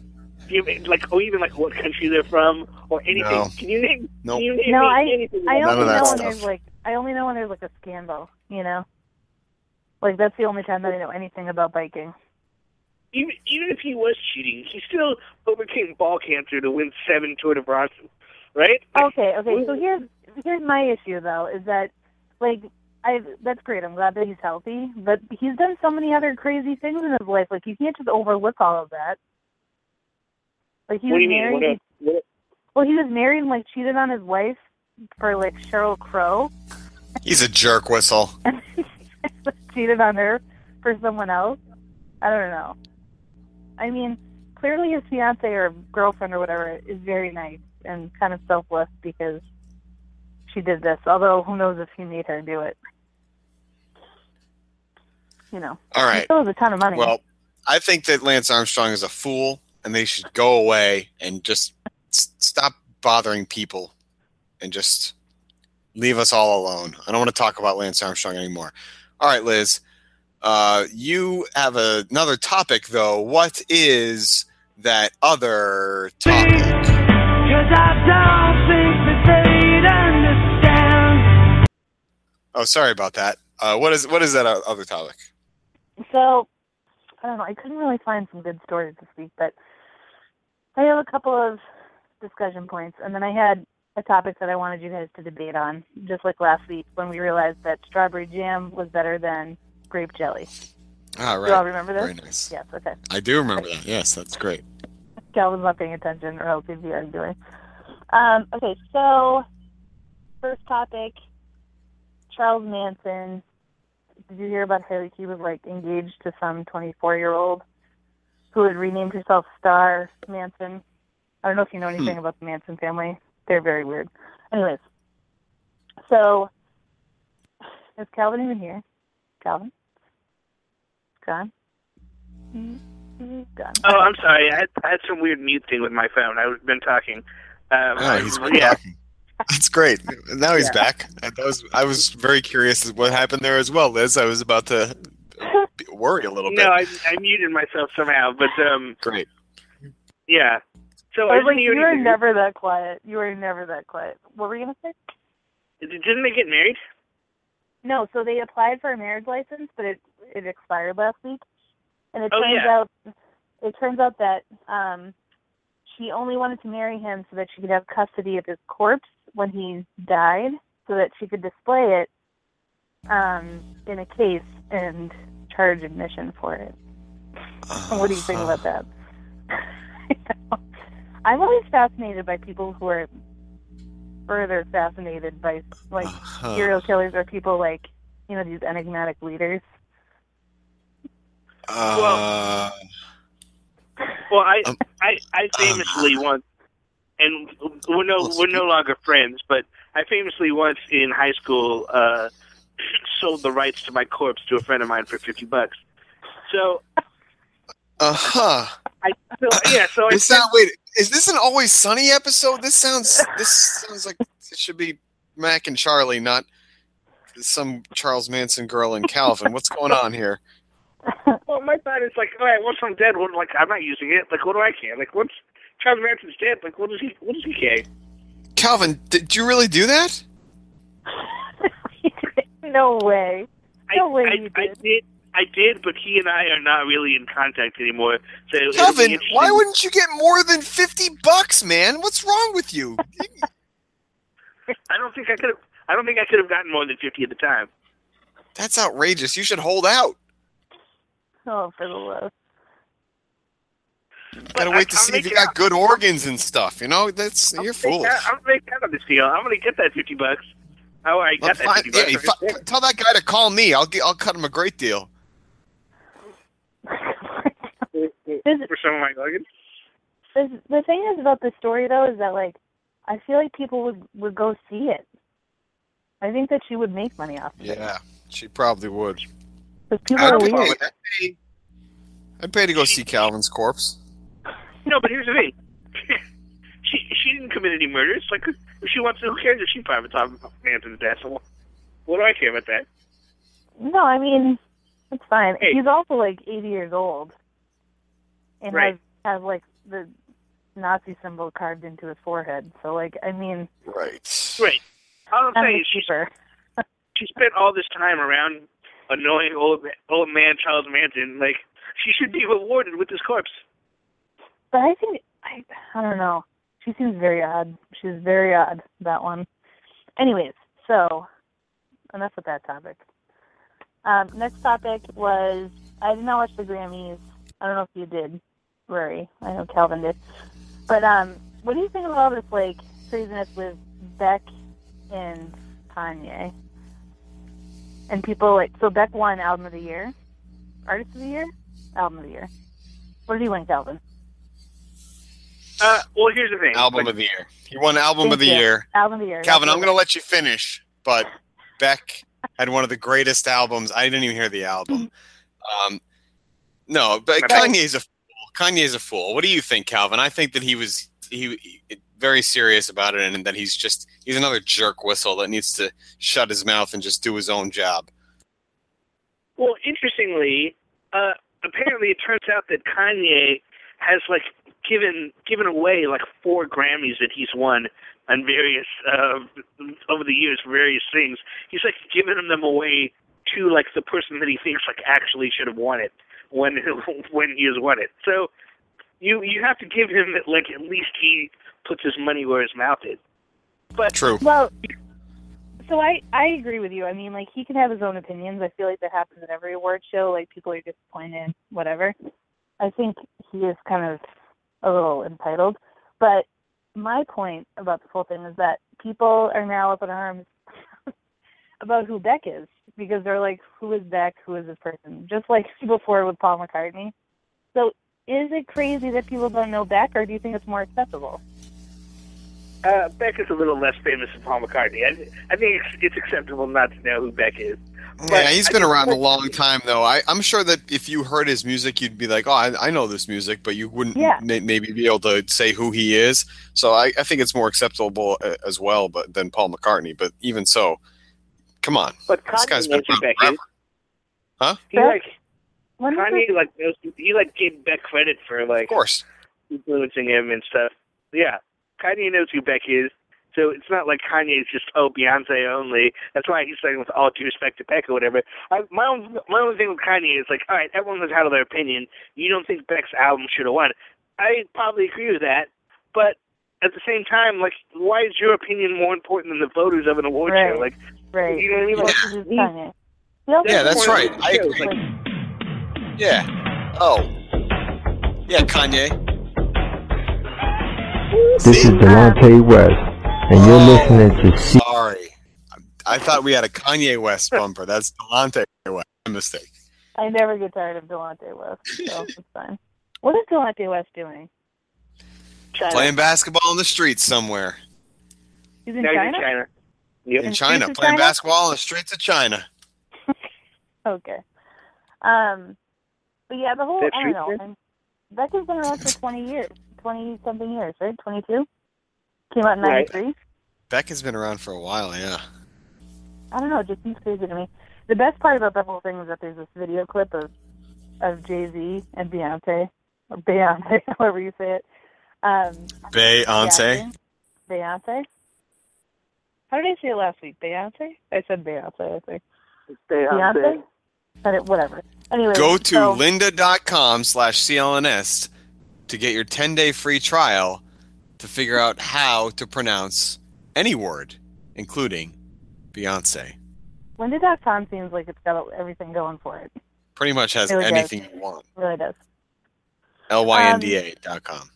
Do you have, like or even like what country they're from or anything? No. Can you name? Nope. Can you name No, I- anything? I None only of that know when there's like I only know when there's like a scandal, you know? Like that's the only time that I know anything about biking. Even even if he was cheating, he still overcame ball cancer to win seven Tour de France, right? Okay, okay. So here's here's my issue though, is that like I that's great. I'm glad that he's healthy, but he's done so many other crazy things in his life. Like you can't just overlook all of that. Like he what do was you mean? married. What, else- what, well, he was married and like cheated on his wife for like Sheryl Crow, he's a jerk whistle. cheated on her for someone else. I don't know. I mean, clearly his fiance or girlfriend or whatever is very nice and kind of selfless because she did this. Although who knows if he made her do it. You know, All right. he still has a ton of money. Well, I think that Lance Armstrong is a fool, and they should go away and just s- stop bothering people, and just leave us all alone. I don't want to talk about Lance Armstrong anymore. All right, Liz. Uh, you have another topic, though. What is that other topic? Cause I don't think that they'd understand. Oh, sorry about that. Uh, what is what is that other topic? So, I don't know. I couldn't really find some good stories this week, but I have a couple of discussion points, and then I had a topic that I wanted you guys to debate on, just like last week when we realized that strawberry jam was better than grape jelly. All Do you all right. remember this? Very nice. Yes. Okay. I do remember that. Yes, that's great. Calvin's not paying attention, or else he'd be arguing. Um, okay, so first topic, Charles Manson. Did you hear about how he was like engaged to some 24 year old who had renamed herself Star Manson? I don't know if you know anything about the Manson family. They're very weird. Anyways, so is Calvin even here? Calvin? Gone? Mm, Gone. Oh, I'm sorry. I had, I had some weird mute thing with my phone. I've been talking. Um, Oh, he's been yeah. talking. That's great. Now he's Yeah. back. I, that was, I was very curious as what happened there as well, Liz. I was about to worry a little bit. No, I, I muted myself somehow, but um, Great. yeah. So I was like, you were never that quiet. You were never that quiet. What were you gonna say? Didn't they get married? No, so they applied for a marriage license, but it it expired last week, and it Oh, turns yeah. out it turns out that um she only wanted to marry him so that she could have custody of his corpse when he died, so that she could display it um in a case and charge admission for it. What do you think about that? I'm always fascinated by people who are further fascinated by like Uh-huh. serial killers or people like you know these enigmatic leaders. Uh, Well, I Um, I I famously once, and we're no we're no longer friends, but I famously once in high school uh, sold the rights to my corpse to a friend of mine for fifty bucks. So uh huh. I so, yeah, so I This sound wait. Is this an Always Sunny episode? This sounds. This sounds like it should be Mac and Charlie, not some Charles Manson girl and Calvin. What's going on here? well, my thought is like, all right, once I'm dead, what, like I'm not using it. Like, what do I care? Like, once Charles Manson's dead, like, what does he what does he care? Calvin, did you really do that? no way. I, No way I, you I did. Did. I did, but he and I are not really in contact anymore. So it'll be Calvin, interesting- why wouldn't you get more than fifty bucks, man? What's wrong with you? I don't think I could have. I don't think I could have gotten more than fifty at the time. That's outrageous. You should hold out. Oh, for the love. Gotta I- wait to I'll see if you it got good organs and stuff. You know, that's I'm you're gonna foolish. that- I'm gonna make out of this deal. I'm gonna get that fifty bucks. Oh, I Well, got that fine. fifty bucks. you fu- tell that guy to call me. I'll get, I'll cut him a great deal. For some of my organs. the, the thing is about the story though is that like I feel like people would would go see it. I think that she would make money off of it Yeah, she probably would. because people I are would weird. pay, I'd pay- I'd pay to go see Calvin's corpse. No, but here's the thing. she she didn't commit any murders. Like, if she wants to, who cares if she private time Manson's death? So what do I care about that? No, I mean it's fine. Hey. He's also like 80 years old, and Right. has has like the Nazi symbol carved into his forehead. So like, I mean, Right. Right. All I'm I'm saying a is she she spent all this time around annoying old old man Charles Manson. Like, she should be rewarded with his corpse. But I think I I don't know. She seems very odd. She's very odd. That one. Anyways, so enough with that topic. Um, next topic was I did not watch the Grammys. I don't know if you did, Rury. I know Calvin did. But um, what do you think of all this like craziness with Beck and Kanye? And people like so Beck won album of the year, artist of the year, album of the year. What did he win, Calvin? Uh, well, here's the thing. Album Like, of the year. He won album Thank of the you. year. Album of the year. Calvin, That's I'm going to let you finish, but Beck had one of the greatest albums. I didn't even hear the album. Um, no, but Okay. Kanye's a fool. Kanye's a fool. What do you think, Calvin? I think that he was he, he very serious about it, and that he's just he's another jerk whistle that needs to shut his mouth and just do his own job. Well, interestingly, uh, apparently it turns out that Kanye has like given given away like four Grammys that he's won on various uh, over the years various things. He's like given them away to like the person that he thinks like actually should have won it when when he has won it. So you you have to give him that like at least he puts his money where his mouth is. But True. Well, so I I agree with you. I mean, like he can have his own opinions. I feel like that happens at every award show. Like people are disappointed, whatever. I think he is kind of a little entitled. But my point about this whole thing is that people are now up in arms about who Beck is because they're like, who is Beck? Who is this person? Just like before with Paul McCartney. So is it crazy that people don't know Beck, or do you think it's more acceptable? Uh, Beck is a little less famous than Paul McCartney. I, I think it's, it's acceptable not to know who Beck is. Yeah, he's I been think around a long time, though. I, I'm sure that if you heard his music, you'd be like, "Oh, I, I know this music," but you wouldn't Yeah. may, maybe be able to say who he is. So I, I think it's more acceptable uh, as well, but than Paul McCartney. But even so, come on, But this guy's Kanye been knows who around Beck forever. is. Huh? He like When Kanye like knows he like gave Beck credit for like Of course, influencing him and stuff. Yeah, Kanye knows who Beck is. So it's not like Kanye's just oh Beyonce only. That's why he's saying with all due respect to Beck or whatever. I, my own my only thing with Kanye is like, all right, everyone has had their opinion. You don't think Beck's album should have won? I probably agree with that, but at the same time, like, why is your opinion more important than the voters of an award Right. show? Like, right? you know what I mean? Well, Like, this is he- Kanye. He also Yeah, that's right. I agree. like, yeah. Oh, yeah, Kanye. This is Delonte uh, West, and you're oh. listening to C. Sorry, I thought we had a Kanye West bumper. That's Delonte West. My mistake. I never get tired of Delonte West, so it's fine. What is Delonte West doing? China. Playing basketball in the streets somewhere He's in Now he's China. in China. Yep. in In China, streets playing China? basketball in the streets of China. Okay. Um, but yeah, the whole That's I don't know. Beck has been around for twenty years, twenty something years, right? Twenty two. Came out in Right. ninety three. Beck has been around for a while. Yeah. I don't know. It just seems crazy to me. The best part about the whole thing is that there's this video clip of of Jay Z and Beyonce, or Beyonce, however you say it. Um, Beyonce. Beyonce. How did I say it last week? Beyonce. I said Beyonce. I think. Beyonce. Said it. Whatever. Anyway. Go to so, lynda.com slash CLNS to get your 10 day free trial to figure out how to pronounce any word, including Beyonce. Lynda.com seems like it's got everything going for it. Pretty much has Really does. anything you want. It really does. L-Y-N-D-A.com.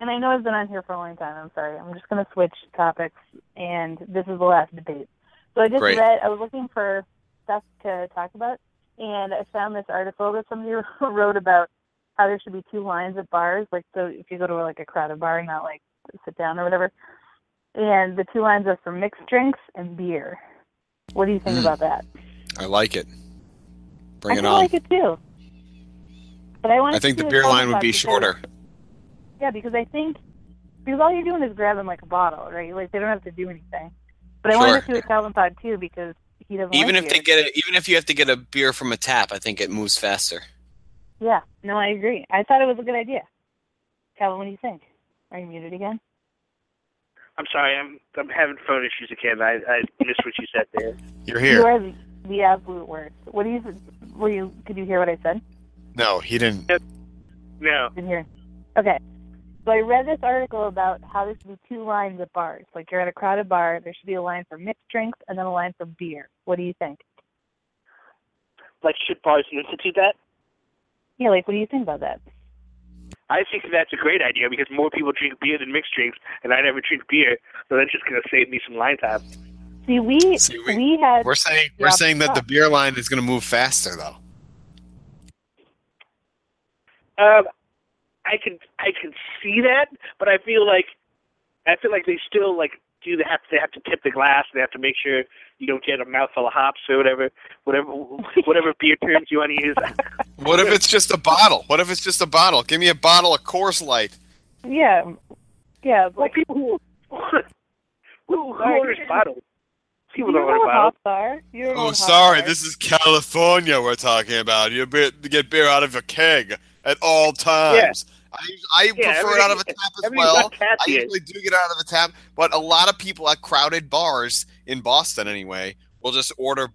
And I know I've been on here for a long time. I'm sorry. I'm just going to switch topics, and this is the last debate. So I just Great. read. I was looking for stuff to talk about, and I found this article that somebody wrote about how there should be two lines at bars. Like, so if you go to like a crowded bar, not like sit down or whatever. And the two lines are for mixed drinks and beer. What do you think Mm. about that? I like it. Bring I it on. I like it too. But I want. I think the beer line would be shorter. Yeah, because I think because all you're doing is grabbing like a bottle, right? Like they don't have to do anything. But I Sure. wanted to do a Calvin Pod too because he doesn't. Even like if they get it, even if you have to get a beer from a tap, I think it moves faster. Yeah, no, I agree. I thought it was a good idea. Calvin, what do you think? Are you muted again? I'm sorry, I'm I'm having phone issues again. I I missed what you said there. You're here. You are the, the absolute worst. What do you? Were you? Could you hear what I said? No, he didn't. No. Didn't hear. Okay. So I read this article about how there should be two lines at bars. Like you're at a crowded bar, there should be a line for mixed drinks and then a line for beer. What do you think? Like should bars institute that? Yeah, like what do you think about that? I think that's a great idea because more people drink beer than mixed drinks, and I never drink beer, so that's just gonna save me some line time. See, we See, we, we- had We're saying we're saying that the beer line is going to move faster, though. Um, I can I can see that, but I feel like I feel like they still like do they have they have to tip the glass. They have to make sure you don't get a mouthful of hops or whatever whatever whatever beer terms you want to use. What if it's just a bottle? What if it's just a bottle? Give me a bottle of Coors Light. yeah, yeah. like Like, people who who, who Sorry. orders bottles. People you don't know order what bottles. hops are? You don't Oh, sorry. are. This is California we're talking about. You get beer out of a keg at all times. I, I Yeah, prefer it out of a tap as well. I usually do get out of a tap, but a lot of people at crowded bars in Boston, anyway, will just order.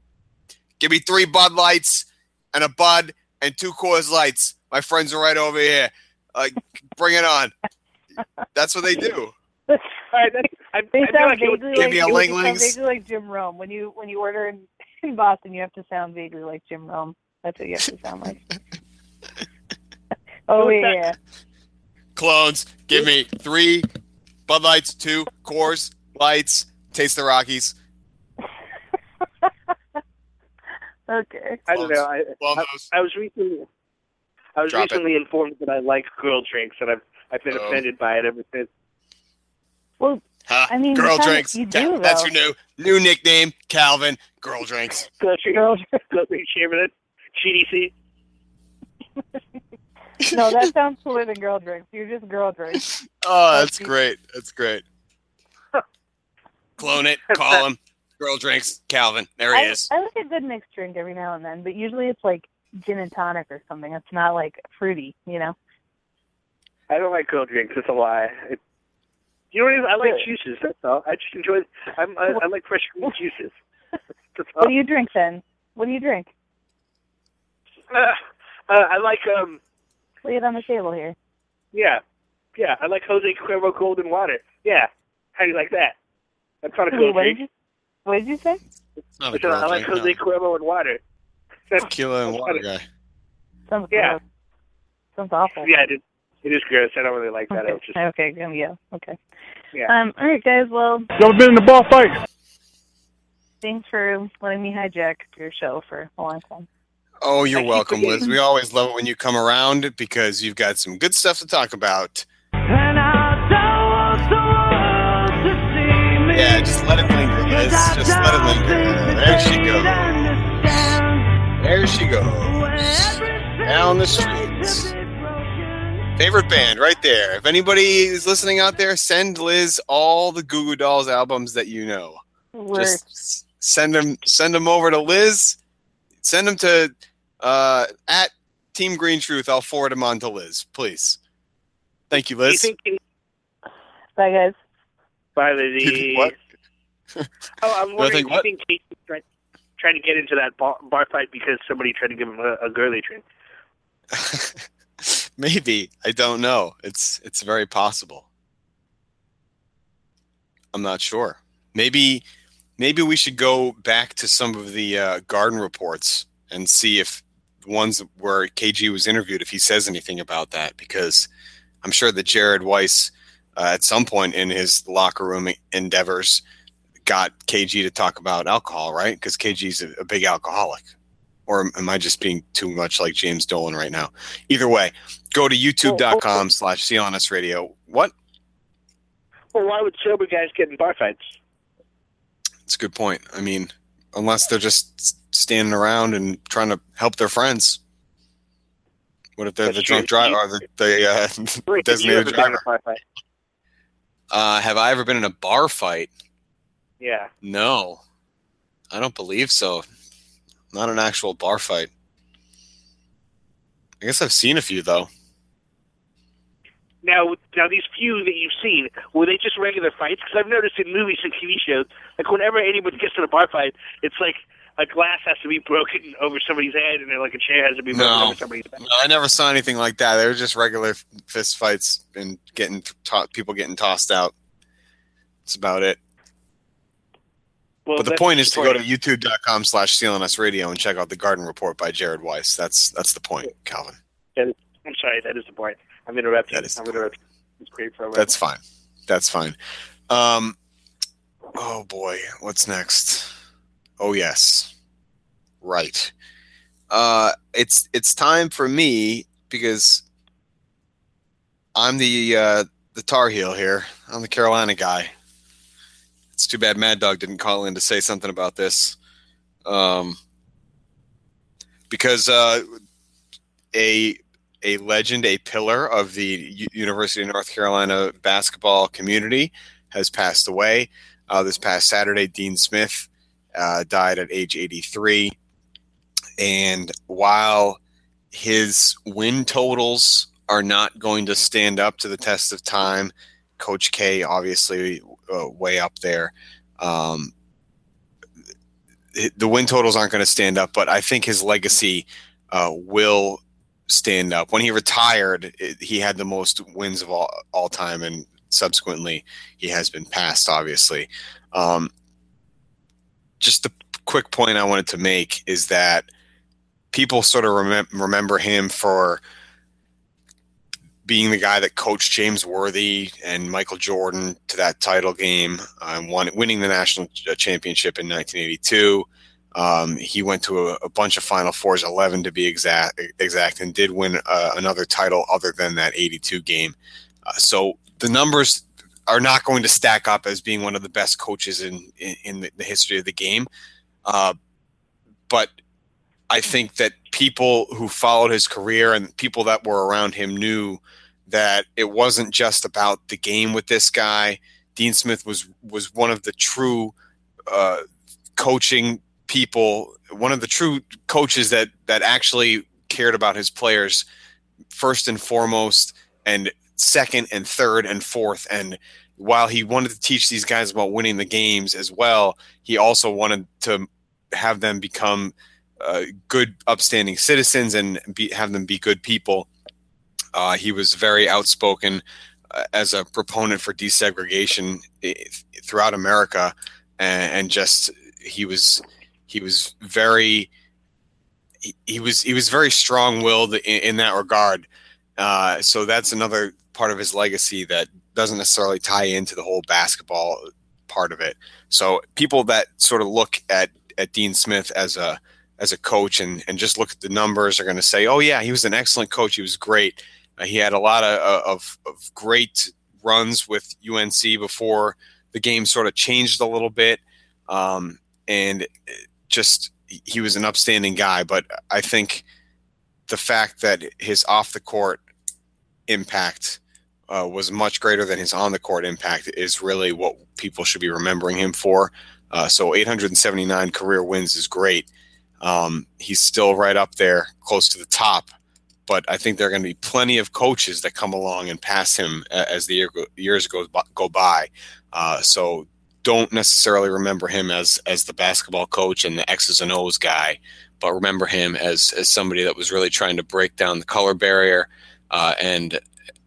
Give me three Bud Lights and a Bud and two Coors Lights. My friends are right over here. Like, bring it on. That's what they do. All right, that's, I, They I feel sound like it would, vaguely Give like me a Ling sound Lings. vaguely like Jim Rome. When you when you order in, in Boston, you have to sound vaguely like Jim Rome. That's what you have to sound like. Oh Who's that? yeah. Clones, give me three Bud Lights, two Coors Lights, Taste the Rockies. okay. I don't know. I, I. I was recently, I was Drop it. recently informed that I like girl drinks, and I've I've been Oh. offended by it ever since. Well, Huh? I mean, girl drinks. you Cal- do, That's your new new nickname, Calvin. Girl drinks. Girl drinks. Girl Girl drinks. You ever that? GDC. no, that sounds cooler than girl drinks. You're just girl drinks. Oh, that's great. That's great. Clone it. Call him. Girl drinks. Calvin. There he I, is. I like a good mixed drink every now and then, but usually it's like gin and tonic or something. It's not like fruity, you know. I don't like girl drinks. It's a lie. It, you know what it is? I like Really? juices. That's all. I just enjoy. I'm, I, I like fresh green juices. What do you drink then? What do you drink? Uh, uh, I like um. Lay it on the table here. Yeah, yeah. I like Jose Cuervo Golden Water. Yeah. How do you like that? That's not a Wait, girl what did you? What did you say? It's not I a said, I like drink. Jose Cuervo and water. That's, Tequila and water guy. Sounds Yeah. gross. Sounds awful. yeah, it is, it is gross. I don't really like that. I was just, Okay. Okay. um, Yeah. Okay. yeah. Um. All right, guys. Well, You ever been in a ball fight? thanks for letting me hijack your show for a long time. Oh, you're I welcome, Liz. We always love it when you come around because you've got some good stuff to talk about. And I don't want the world to see me. Yeah, just let it linger, Liz. Just let it linger. There she goes. There she goes. Down the streets. Favorite band right there. If anybody is listening out there, send Liz all the Goo Goo Dolls albums that you know. We're Just send them send them over to Liz. Send them to uh, at Team Green Truth. I'll forward them on to Liz, please. Thank you, Do you Liz. bye, guys. by the What? Oh, I'm Do I wondering. think Do you what? think KG's trying, trying to get into that bar, bar fight because somebody tried to give him a, a girly drink? Maybe I don't know. It's it's very possible. I'm not sure. Maybe maybe we should go back to some of the uh, garden reports and see if the ones where KG was interviewed, if he says anything about that, because I'm sure that Jared Weiss, uh, at some point in his locker room endeavors, got KG to talk about alcohol, right? Because KG's a, a big alcoholic. Or am I just being too much like James Dolan right now? Either way, go to youtube.com slash CLNS radio. What? Well, why would sober guys get in bar fights? It's a good point. I mean, unless they're just standing around and trying to help their friends. What if they're That's the drunk driver or the, the uh, Wait, designated ever been in driver? a bar fight? Uh, have I ever been in a bar fight? Yeah. No, I don't believe so. Not an actual bar fight. I guess I've seen a few though. Now, now these few that you've seen, were they just regular fights? Because I've noticed in movies and TV shows, like whenever anybody gets in a bar fight, it's like a glass has to be broken over somebody's head, and then like a chair has to be broken No. over somebody's head. No, I never saw anything like that. They were just regular fist fights and getting to- people getting tossed out. That's about it. Well, but the point is to go to youtube.com slash CLNS radio and check out the garden report by Jared Weiss. That's that's the point, Calvin. and I'm sorry, that is the point. I'm interrupting. That is I'm interrupting. It's great for That's fine. That's fine. Um oh boy, what's next? Oh yes. Right. Uh it's it's time for me because I'm the uh the Tar Heel here. I'm the Carolina guy. It's too bad Mad Dog didn't call in to say something about this. Um because uh a a legend, a pillar of the U- University of North Carolina basketball community, has passed away. Uh, this past Saturday, Dean Smith uh, died at age 83. And while his win totals are not going to stand up to the test of time, Coach K obviously uh, way up there. Um, the win totals aren't going to stand up, but I think his legacy uh, will stand up. When he retired, it, he had the most wins of all, all time, and subsequently, he has been passed, obviously. Um, just the quick point I wanted to make is that people sort of remem- remember him for being the guy that coached James Worthy and Michael Jordan to that title game, uh, won, winning the national championship in 1982. Um, he went to a, a bunch of Final Fours, 11 to be exact, exact and did win uh, another title other than that 82 game. Uh, so the numbers are not going to stack up as being one of the best coaches in in, in the, history of the game. Uh, but I think that people who followed his career and people that were around him knew that it wasn't just about the game with this guy. Dean Smith was was one of the true uh, coaching people, one of the true coaches that that actually cared about his players first and foremost, and second and third and fourth. And while he wanted to teach these guys about winning the games as well, he also wanted to have them become uh, good, upstanding citizens and be, have them be good people. Uh, he was very outspoken uh, as a proponent for desegregation throughout America, and, and just he was he was very he, he was he was very strong-willed in, in that regard. Uh, so that's another part of his legacy that doesn't necessarily tie into the whole basketball part of it. So people that sort of look at at Dean Smith as a as a coach and and just look at the numbers are going to say, oh yeah, he was an excellent coach. He was great. Uh, he had a lot of, of of great runs with UNC before the game sort of changed a little bit, um, and just he was an upstanding guy. But I think the fact that his off the court impact uh, was much greater than his on the court impact is really what people should be remembering him for. Uh, so 879 career wins is great. Um, he's still right up there, close to the top. But I think there are going to be plenty of coaches that come along and pass him as the year go, years go, go by. Uh, so don't necessarily remember him as as the basketball coach and the X's and O's guy, but remember him as as somebody that was really trying to break down the color barrier uh, and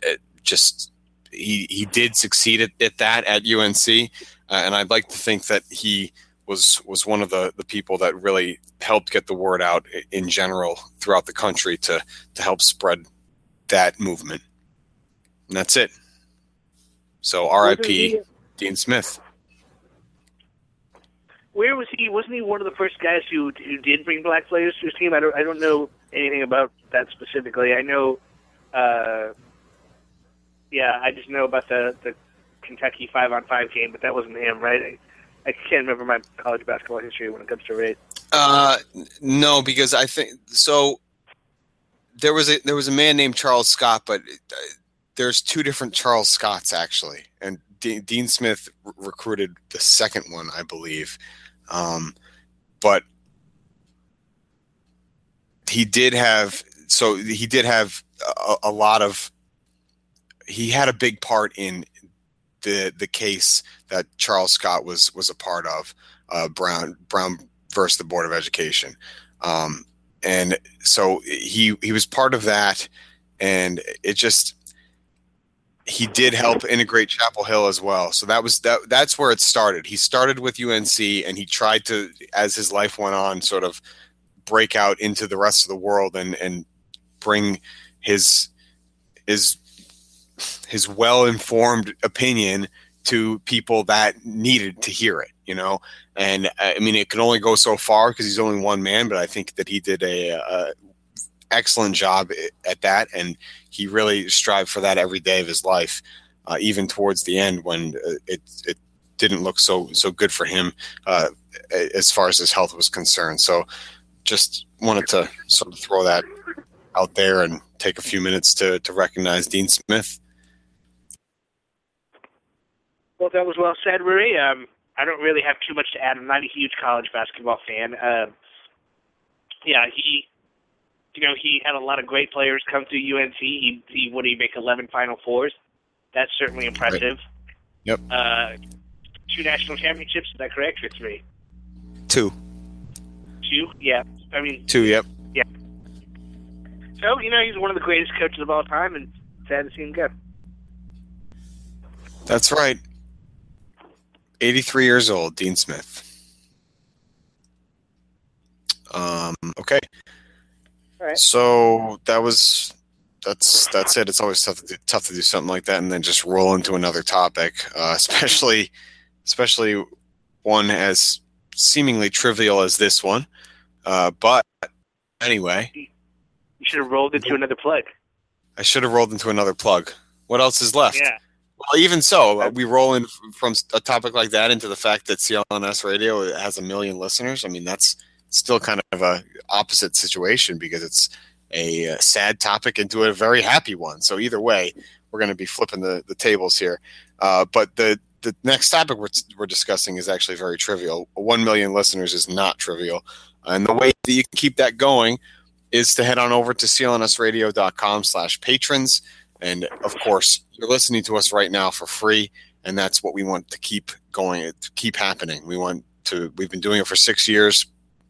it just he he did succeed at, at that at UNC, uh, and I'd like to think that he was was one of the the people that really helped get the word out in general throughout the country to to help spread that movement. And that's it. So R.I.P. Dean Smith. Where was he? Wasn't he one of the first guys who who did bring black players to his team? I don't I don't know anything about that specifically. I know, uh, yeah, I just know about the the Kentucky five on five game, but that wasn't him, right? I, I can't remember my college basketball history when it comes to race. Uh, no, because I think so. There was a there was a man named Charles Scott, but uh, there's two different Charles Scotts actually, and De- Dean Smith r- recruited the second one, I believe. Um, but he did have so he did have a, a lot of he had a big part in the the case that Charles Scott was was a part of uh, Brown Brown versus the Board of Education, um, and so he he was part of that, and it just he did help integrate Chapel Hill as well. So that was that that's where it started. He started with UNC, and he tried to, as his life went on, sort of break out into the rest of the world and and bring his his his well informed opinion to people that needed to hear it. You know, and uh, I mean, it can only go so far because he's only one man. But I think that he did a, a excellent job at that, and he really strived for that every day of his life, uh, even towards the end when uh, it it didn't look so so good for him uh, as far as his health was concerned. So, just wanted to sort of throw that out there and take a few minutes to to recognize Dean Smith. Well, that was well said, Rury. Um, I don't really have too much to add. I'm not a huge college basketball fan. Uh, yeah, he, you know, he had a lot of great players come through UNC. He, he what did he make 11 Final Fours? That's certainly impressive. Yep. Uh, two national championships. Is that correct? Or three? Two, Two? Yeah. I mean, two. Yep. Yeah. So you know, he's one of the greatest coaches of all time, and sad to see him go. That's right. 83 years old, Dean Smith. Um, okay. Right. So that was that's that's it. It's always tough to do, tough to do something like that and then just roll into another topic, uh, especially especially one as seemingly trivial as this one. Uh, but anyway, You should have rolled into another plug. I should have rolled into another plug. What else is left? Yeah. Well, even so, uh, we roll in from a topic like that into the fact that CLNS Radio has a million listeners. I mean, that's still kind of a opposite situation because it's a uh, sad topic into a very happy one. So either way, we're going to be flipping the, the tables here. Uh, but the the next topic we're, we're discussing is actually very trivial. One million listeners is not trivial, and the way that you can keep that going is to head on over to clnsradio.com slash patrons. And of course, you're listening to us right now for free, and that's what we want to keep going, to keep happening. We want to. We've been doing it for six years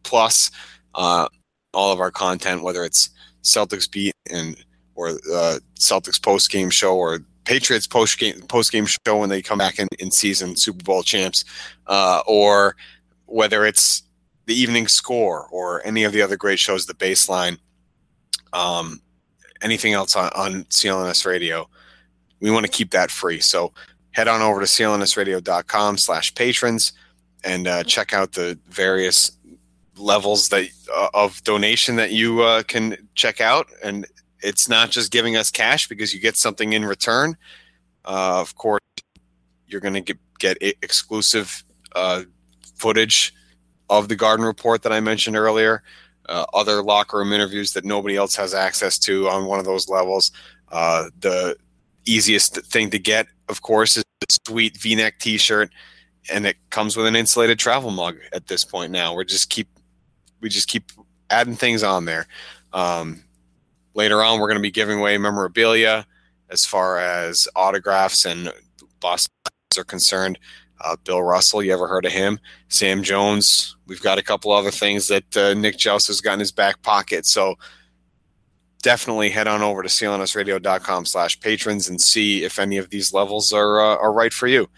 plus. Uh, all of our content, whether it's Celtics beat and or uh, Celtics post game show or Patriots post game post game show when they come back in, in season Super Bowl champs, uh, or whether it's the evening score or any of the other great shows, the baseline. Um, anything else on, on CLNS Radio, we want to keep that free. So head on over to clnsradio.com slash patrons and uh, check out the various levels that uh, of donation that you uh, can check out. And it's not just giving us cash because you get something in return. Uh, of course, you're going to get, exclusive uh, footage of the Garden Report that I mentioned earlier uh, other locker room interviews that nobody else has access to on one of those levels. Uh, the easiest thing to get, of course, is a sweet V-neck T-shirt, and it comes with an insulated travel mug. At this point, now we're just keep we just keep adding things on there. Um, later on, we're going to be giving away memorabilia as far as autographs and Boston are concerned. Uh, Bill Russell, you ever heard of him? Sam Jones. We've got a couple other things that uh, Nick Joust has got in his back pocket. So definitely head on over to clnsradio.com slash patrons and see if any of these levels are, uh, are right for you.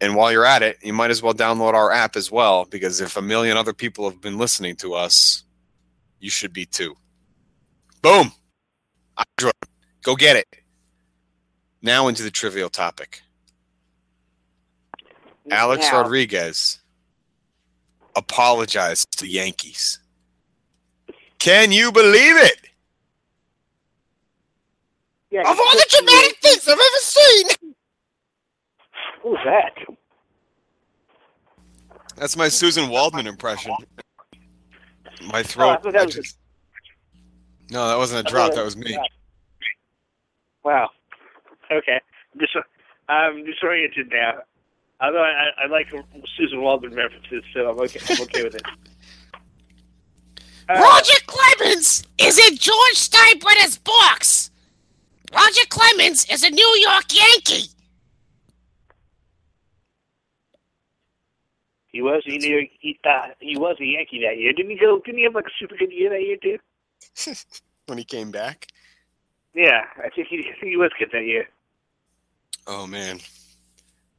And while you're at it, you might as well download our app as well, because if a million other people have been listening to us, you should be too. Boom. Android. Go get it. Now into the trivial topic. Alex Now, Rodriguez apologized to the Yankees. Can you believe it? Yeah, Of all the dramatic things I've ever seen. What was that? That's my Suzyn Waldman impression. My Oh, I throat. thought that I was a- no, that wasn't a drop. That was me. Wow. Okay. Dis- I'm disoriented now. Although I, I like Suzyn Waldman references, so I'm okay. I'm okay with it. Uh, Roger Clemens is in George Steinbrenner's box. Roger Clemens is a New York Yankee. He was he, knew, he, uh, he was a Yankee that year. Didn't he go? Didn't he have like a super good year that year too? When he came back. Yeah, I think he I think he was good that year. Oh man,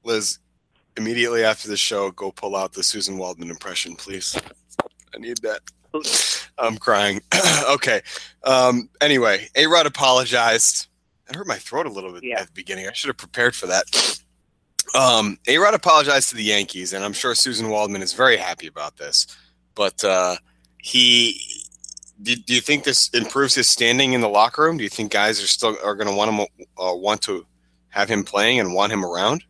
Liz, immediately after the show, go pull out the Suzyn Waldman impression, please. I need that. I'm crying. okay. Um, anyway, A Rod apologized. I hurt my throat a little bit Yeah. at the beginning. I should have prepared for that. Um, A Rod apologized to the Yankees, and I'm sure Suzyn Waldman is very happy about this. But uh, he, do, do you think this improves his standing in the locker room? Do you think guys are still are going to want him uh, want to have him playing and want him around?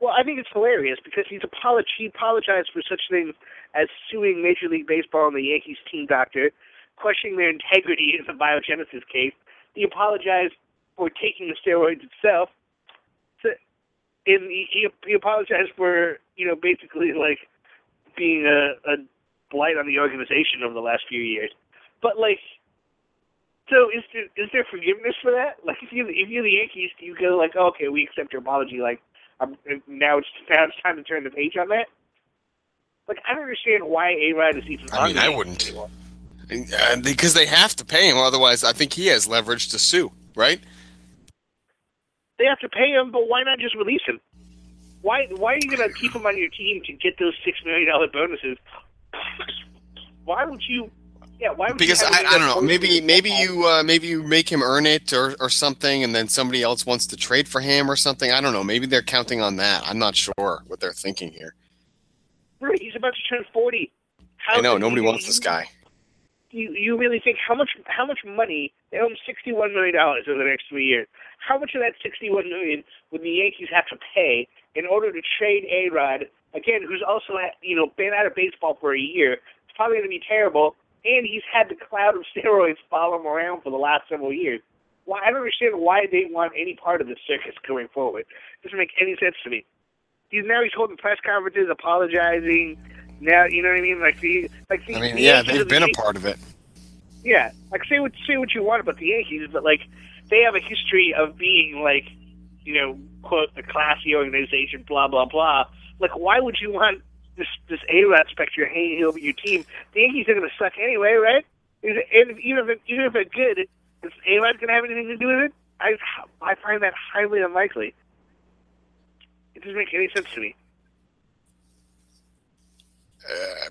Well, I think it's hilarious because he's apolog- he apologized for such things as suing Major League Baseball and the Yankees team doctor, questioning their integrity in the biogenesis case. He apologized for taking the steroids itself. And he, he, he apologized for, you know, basically like being a, a blight on the organization over the last few years. But like, so is there is there forgiveness for that? Like, if you if you're the Yankees, do you go like, oh, okay, we accept your apology, like, um, now it's now it's time to turn the page on that? Like, I don't understand why A Rod is even. I mean, I wouldn't. anymore. Because they have to pay him, otherwise, I think he has leverage to sue, right? They have to pay him, but why not just release him? Why why are you gonna keep him on your team to get those six million dollar bonuses? Why wouldn't you Yeah, why would Because you I, I don't know. Maybe maybe you uh, maybe you make him earn it or, or something, and then somebody else wants to trade for him or something. I don't know. Maybe they're counting on that. I'm not sure what they're thinking here. Bro, he's about to turn forty. How I know nobody you- wants this guy. You you really think how much how much money they owe him sixty one million dollars over the next three years? How much of that sixty one million would the Yankees have to pay in order to trade A Rod again, who's also you know been out of baseball for a year? It's probably going to be terrible, and he's had the cloud of steroids follow him around for the last several years. Why I don't understand why they want any part of this circus going forward. doesn't make any sense to me. He's now he's holding press conferences, apologizing. Now you know what I mean? Like the like the, I mean, the yeah, Yankees they've the been a part of it. yeah, like say what say what you want about the Yankees, but like they have a history of being like, you know, quote a classy organization, blah blah blah. Like, why would you want this this A Rod specter hanging over your team? The Yankees are going to suck anyway, right? And even if even if they're good, is A Rod going to have anything to do with it? I I find that highly unlikely. It doesn't make any sense to me. Uh,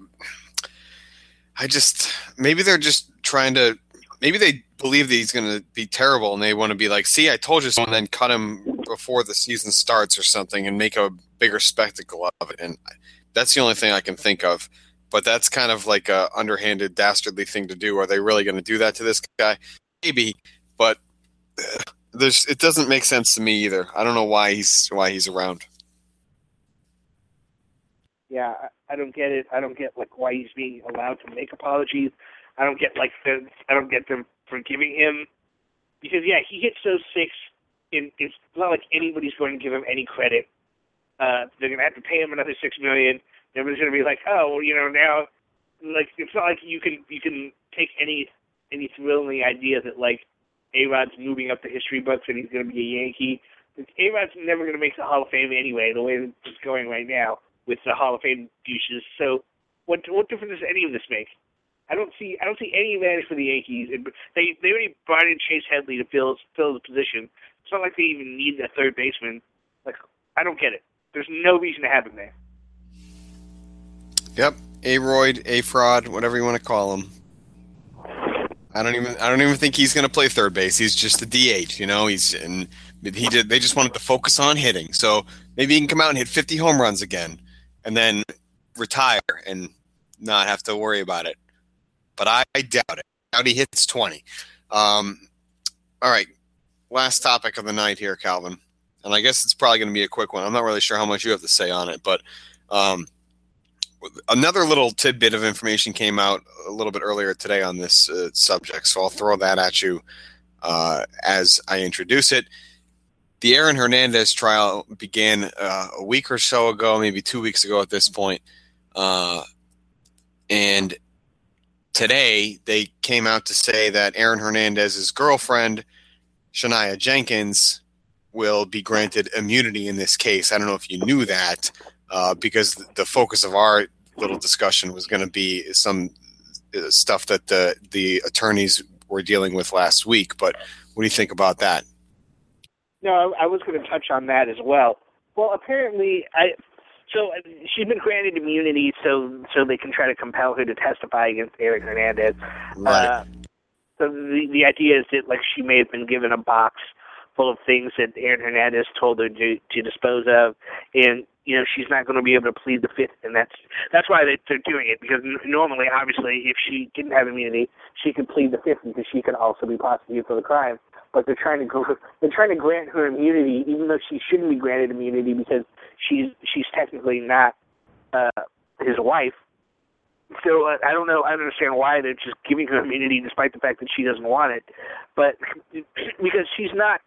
I just maybe they're just trying to maybe they believe that he's going to be terrible and they want to be like, see, I told you so, and then cut him before the season starts or something and make a bigger spectacle of it. And that's the only thing I can think of. But that's kind of like a underhanded, dastardly thing to do. Are they really going to do that to this guy? Maybe, but there's it doesn't make sense to me either. I don't know why he's why he's around. yeah, I don't get it. I don't get like why he's being allowed to make apologies. I don't get like the I don't get them forgiving him because yeah, he hits those six. In, it's not like anybody's going to give him any credit. Uh, they're gonna have to pay him another six million. Everybody's gonna be like, oh, well, you know, now, like it's not like you can you can take any any thrilling idea that like A Rod's moving up the history books and he's gonna be a Yankee. A Rod's never gonna make the Hall of Fame anyway. The way it's going right now with the Hall of Fame douches. So what what difference does any of this make? I don't see I don't see any advantage for the Yankees. They they already brought in Chase Headley to fill fill the position. It's not like they even need a third baseman. Like I don't get it. There's no reason to have him there. Yep, A-Roid, A fraud, whatever you want to call him. I don't even I don't even think he's going to play third base. He's just a DH, you know. He's and he did. They just wanted to focus on hitting, so maybe he can come out and hit 50 home runs again, and then retire and not have to worry about it. But I, I doubt it. I doubt he hits 20. Um, all right, last topic of the night here, Calvin, and I guess it's probably going to be a quick one. I'm not really sure how much you have to say on it, but um, another little tidbit of information came out a little bit earlier today on this uh, subject, so I'll throw that at you uh, as I introduce it. The Aaron Hernandez trial began uh, a week or so ago, maybe two weeks ago at this point. Uh, and today they came out to say that Aaron Hernandez's girlfriend, Shayanna Jenkins, will be granted immunity in this case. I don't know if you knew that uh, because the focus of our little discussion was going to be some uh, stuff that the the attorneys were dealing with last week. But what do you think about that? No, I, I was going to touch on that as well. Well, apparently, I so she's been granted immunity, so so they can try to compel her to testify against Aaron Hernandez. Right. Uh, so the the idea is that like she may have been given a box full of things that Aaron Hernandez told her to to dispose of, and you know she's not going to be able to plead the fifth, and that's that's why they, they're doing it because n- normally, obviously, if she didn't have immunity, she could plead the fifth because she could also be prosecuted for the crime. But they're trying to go, they're trying to grant her immunity, even though she shouldn't be granted immunity because she's she's technically not uh, his wife. So uh, I don't know. I don't understand why they're just giving her immunity despite the fact that she doesn't want it. But because she's not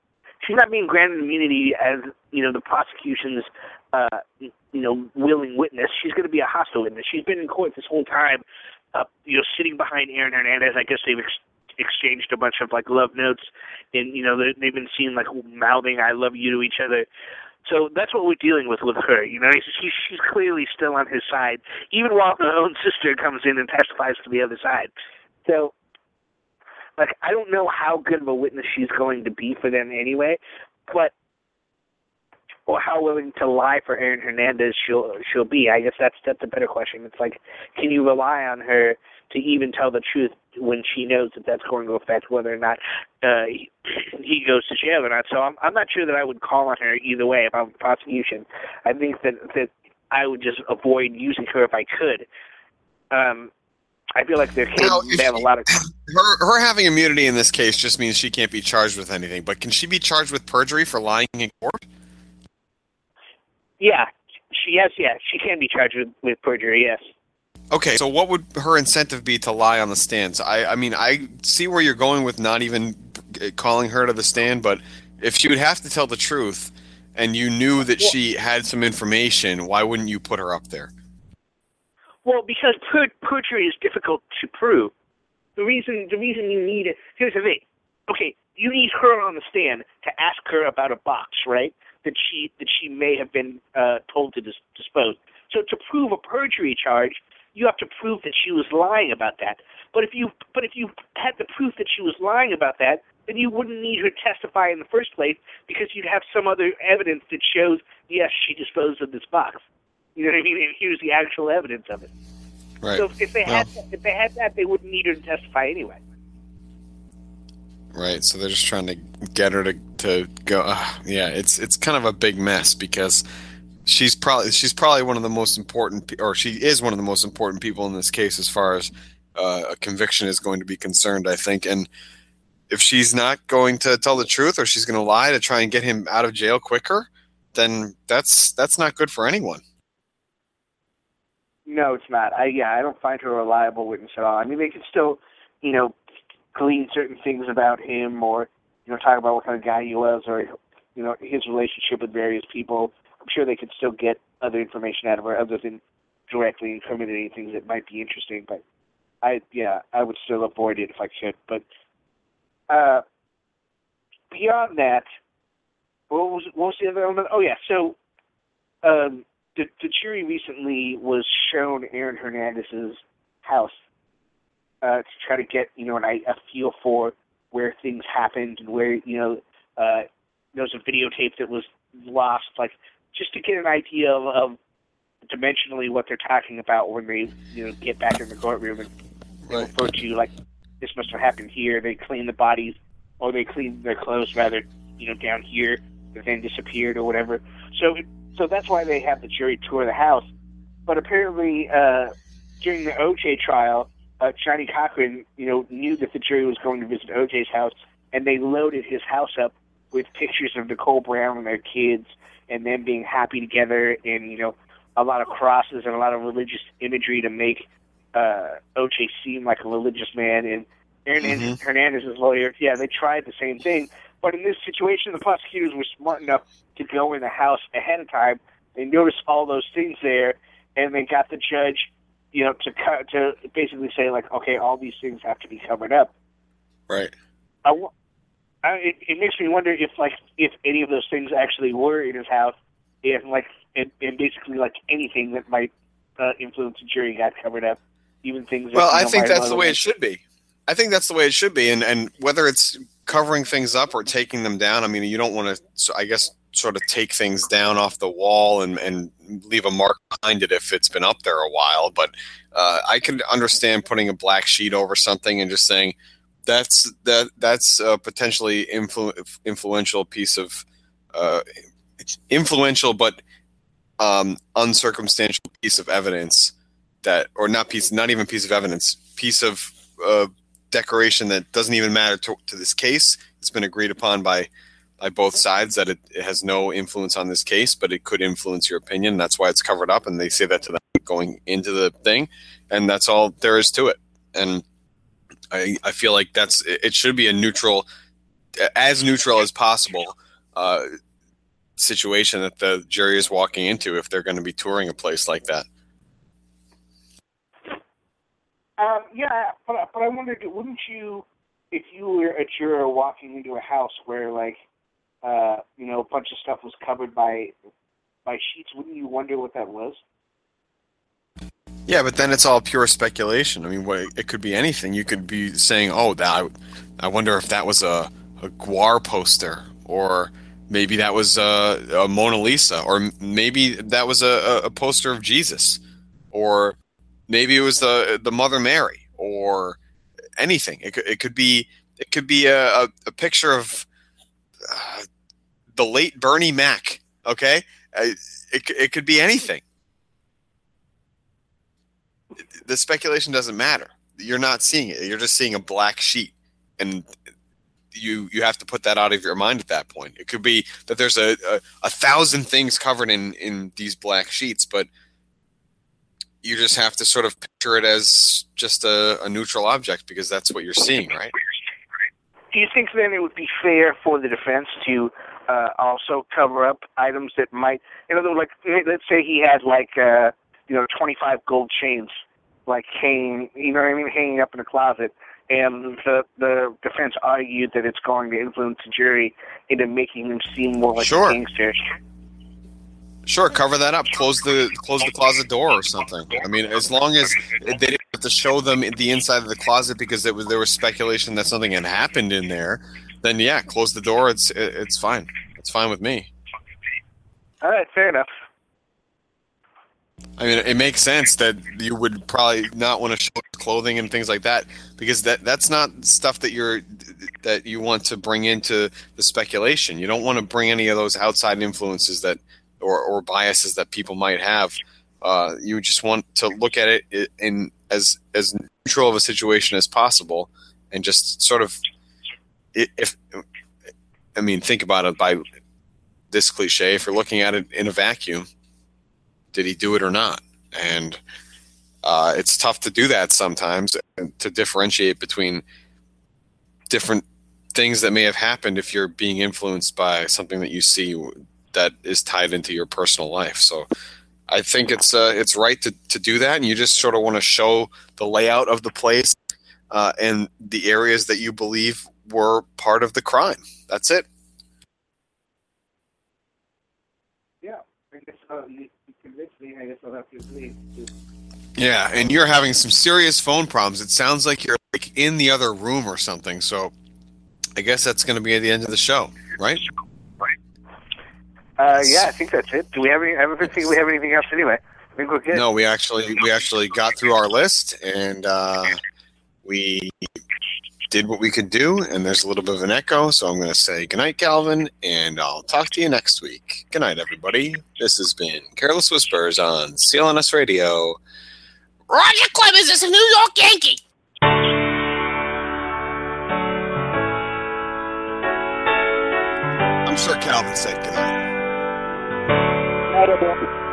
she's not being granted immunity as you know the prosecution's uh, you know willing witness. She's going to be a hostile witness. She's been in court this whole time, uh, you know, sitting behind Aaron Hernandez. I guess they've ex- exchanged a bunch of like love notes, and you know they- they've been seen like mouthing "I love you" to each other. So that's what we're dealing with with her. You know, she's she's clearly still on his side, even while her own sister comes in and testifies to the other side. So, like, I don't know how good of a witness she's going to be for them anyway, but or how willing to lie for Aaron Hernandez she'll she'll be. I guess that's that's a better question. It's like, can you rely on her to even tell the truth when she knows that that's going to affect whether or not uh, he, goes to jail or not. So I'm I'm not sure that I would call on her either way if I'm prosecution. I think that that I would just avoid using her if I could. Um, I feel like kids Now, they have a lot of Her her having immunity in this case just means she can't be charged with anything. But can she be charged with perjury for lying in court? yeah. She yes yeah she can be charged with, with perjury yes. Okay, so what would her incentive be to lie on the stand? So I, I mean, I see where you're going with not even calling her to the stand, but if she would have to tell the truth, and you knew that she had some information, why wouldn't you put her up there? Well, because per- perjury is difficult to prove. The reason the reason you need it here's the thing. Okay, you need her on the stand to ask her about a box, right? That she that she may have been uh, told to dis- dispose. So to prove a perjury charge, you have to prove that she was lying about that. But if you but if you had the proof that she was lying about that, then you wouldn't need her to testify in the first place because you'd have some other evidence that shows yes she disposed of this box. You know what I mean? And here's the actual evidence of it. Right. So if they had if they had that, they wouldn't need her to testify anyway. Right. So they're just trying to get her to to go. Uh, yeah, it's it's kind of a big mess because she's probably she's probably one of the most important, or she is one of the most important people in this case as far as uh, a conviction is going to be concerned. I think, and if she's not going to tell the truth or she's going to lie to try and get him out of jail quicker, then that's that's not good for anyone. No, it's not. I yeah, I don't find her a reliable witness at all. I mean, they can still, you know, glean certain things about him, or you know, talk about what kind of guy he was, or you know, his relationship with various people. I'm sure they could still get other information out of her other than directly incriminating things that might be interesting. But I yeah, I would still avoid it if I could. But uh, beyond that, what was what was the other element? Oh yeah, so um, the the jury recently was shown Aaron Hernandez's house uh, to try to get you know an, a feel for where things happened and where you know uh, there was a videotape that was lost, like just to get an idea of, of dimensionally what they're talking about when they you know get back in the courtroom and they refer to like this must have happened here. They clean the bodies or they clean their clothes rather you know down here that then disappeared or whatever. So so that's why they have the jury tour the house. But apparently, uh, during the OJ trial, uh, Johnnie Cochran, you know, knew that the jury was going to visit OJ's house, and they loaded his house up with pictures of Nicole Brown and their kids, and them being happy together, and you know, a lot of crosses and a lot of religious imagery to make uh, OJ seem like a religious man. And Hernandez, Hernandez's lawyer, yeah, they tried the same thing. But in this situation, the prosecutors were smart enough to go in the house ahead of time. They noticed all those things there, and they got the judge, you know, to cut to basically say like, okay, all these things have to be covered up. Right. I, I, it, it makes me wonder if like if any of those things actually were in his house, if like and, and basically like anything that might uh, influence the jury got covered up, even things. Well, that, I know, think that's the way it should be. I think that's the way it should be, and and whether it's covering things up or taking them down, I mean, you don't want to. So I guess sort of take things down off the wall and and leave a mark behind it if it's been up there a while. But uh, I can understand putting a black sheet over something and just saying that's that that's a potentially influ- influential piece of uh, influential but um, uncircumstantial piece of evidence that or not piece not even piece of evidence piece of uh, decoration that doesn't even matter to, to this case. It's been agreed upon by by both sides that it, it has no influence on this case but it could influence your opinion. That's why it's covered up and they say that to them going into the thing and that's all there is to it. And i i feel like that's it should be a neutral as neutral as possible uh situation that the jury is walking into if they're going to be touring a place like that Um, yeah, but but I wondered, wouldn't you, if you were a juror walking into a house where like, uh, you know, a bunch of stuff was covered by by sheets, wouldn't you wonder what that was? Yeah, but then it's all pure speculation. I mean, what, it could be anything. You could be saying, "Oh, that I, wonder if that was a, a Gwar poster, or maybe that was a, a Mona Lisa, or maybe that was a, a- poster of Jesus, or maybe it was the the Mother Mary, or anything. It could, it could be it could be a, a, a picture of uh, the late Bernie Mac. Okay, it it could be anything. The speculation doesn't matter. You're not seeing it. You're just seeing a black sheet, and you you have to put that out of your mind at that point. It could be that there's a a, a thousand things covered in in these black sheets, but you just have to sort of picture it as just a, a neutral object because that's what you're seeing, right? Do you think then it would be fair for the defense to uh, also cover up items that might, other words, like let's say he had like uh, you know 25 gold chains, like hanging, you know what I mean, hanging up in a closet, and the the defense argued that it's going to influence the jury into making him seem more like Sure. a gangster. Sure, cover that up. Close the close the closet door or something. I mean, as long as they didn't have to show them the inside of the closet because it was, there was speculation that something had happened in there, then yeah, close the door. It's it's fine. It's fine with me. All right, fair enough. I mean, it makes sense that you would probably not want to show clothing and things like that because that that's not stuff that you're that you want to bring into the speculation. You don't want to bring any of those outside influences that or, or biases that people might have. Uh, you just want to look at it in as as neutral of a situation as possible, and just sort of if I mean, think about it by this cliche. If you're looking at it in a vacuum, did he do it or not? And uh, it's tough to do that sometimes to differentiate between different things that may have happened if you're being influenced by something that you see that is tied into your personal life. So I think it's uh, it's right to, to do that, and you just sort of want to show the layout of the place uh, and the areas that you believe were part of the crime. That's it. Yeah, I guess uh, you me. I guess I'll have to agree. Yeah, and you're having some serious phone problems. It sounds like you're like in the other room or something. So I guess that's going to be at the end of the show, right? Uh, yeah, I think that's it. Do we have any? I don't think we have anything else anyway. I think we're good. No, we actually we actually got through our list and uh, we did what we could do. And there's a little bit of an echo, so I'm going to say goodnight, Calvin, and I'll talk to you next week. Good night, everybody. This has been Careless Whispers on CLNS Radio. Roger Clemens is a New York Yankee. I'm sure Calvin said goodnight. So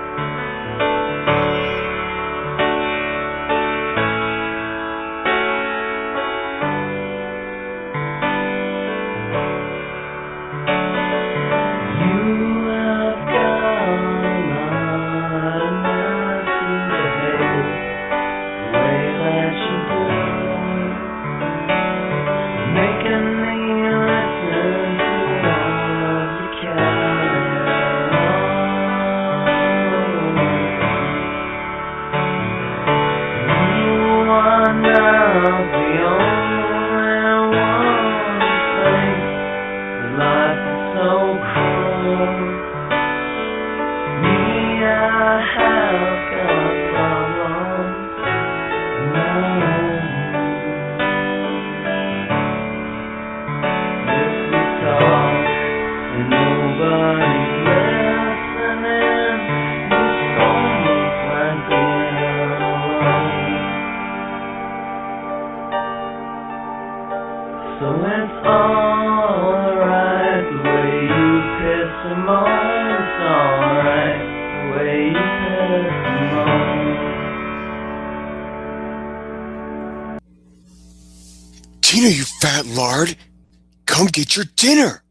your dinner.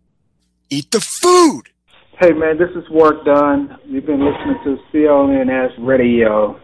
Eat the food. Hey man, this is work done. You've been listening to CLNS Radio.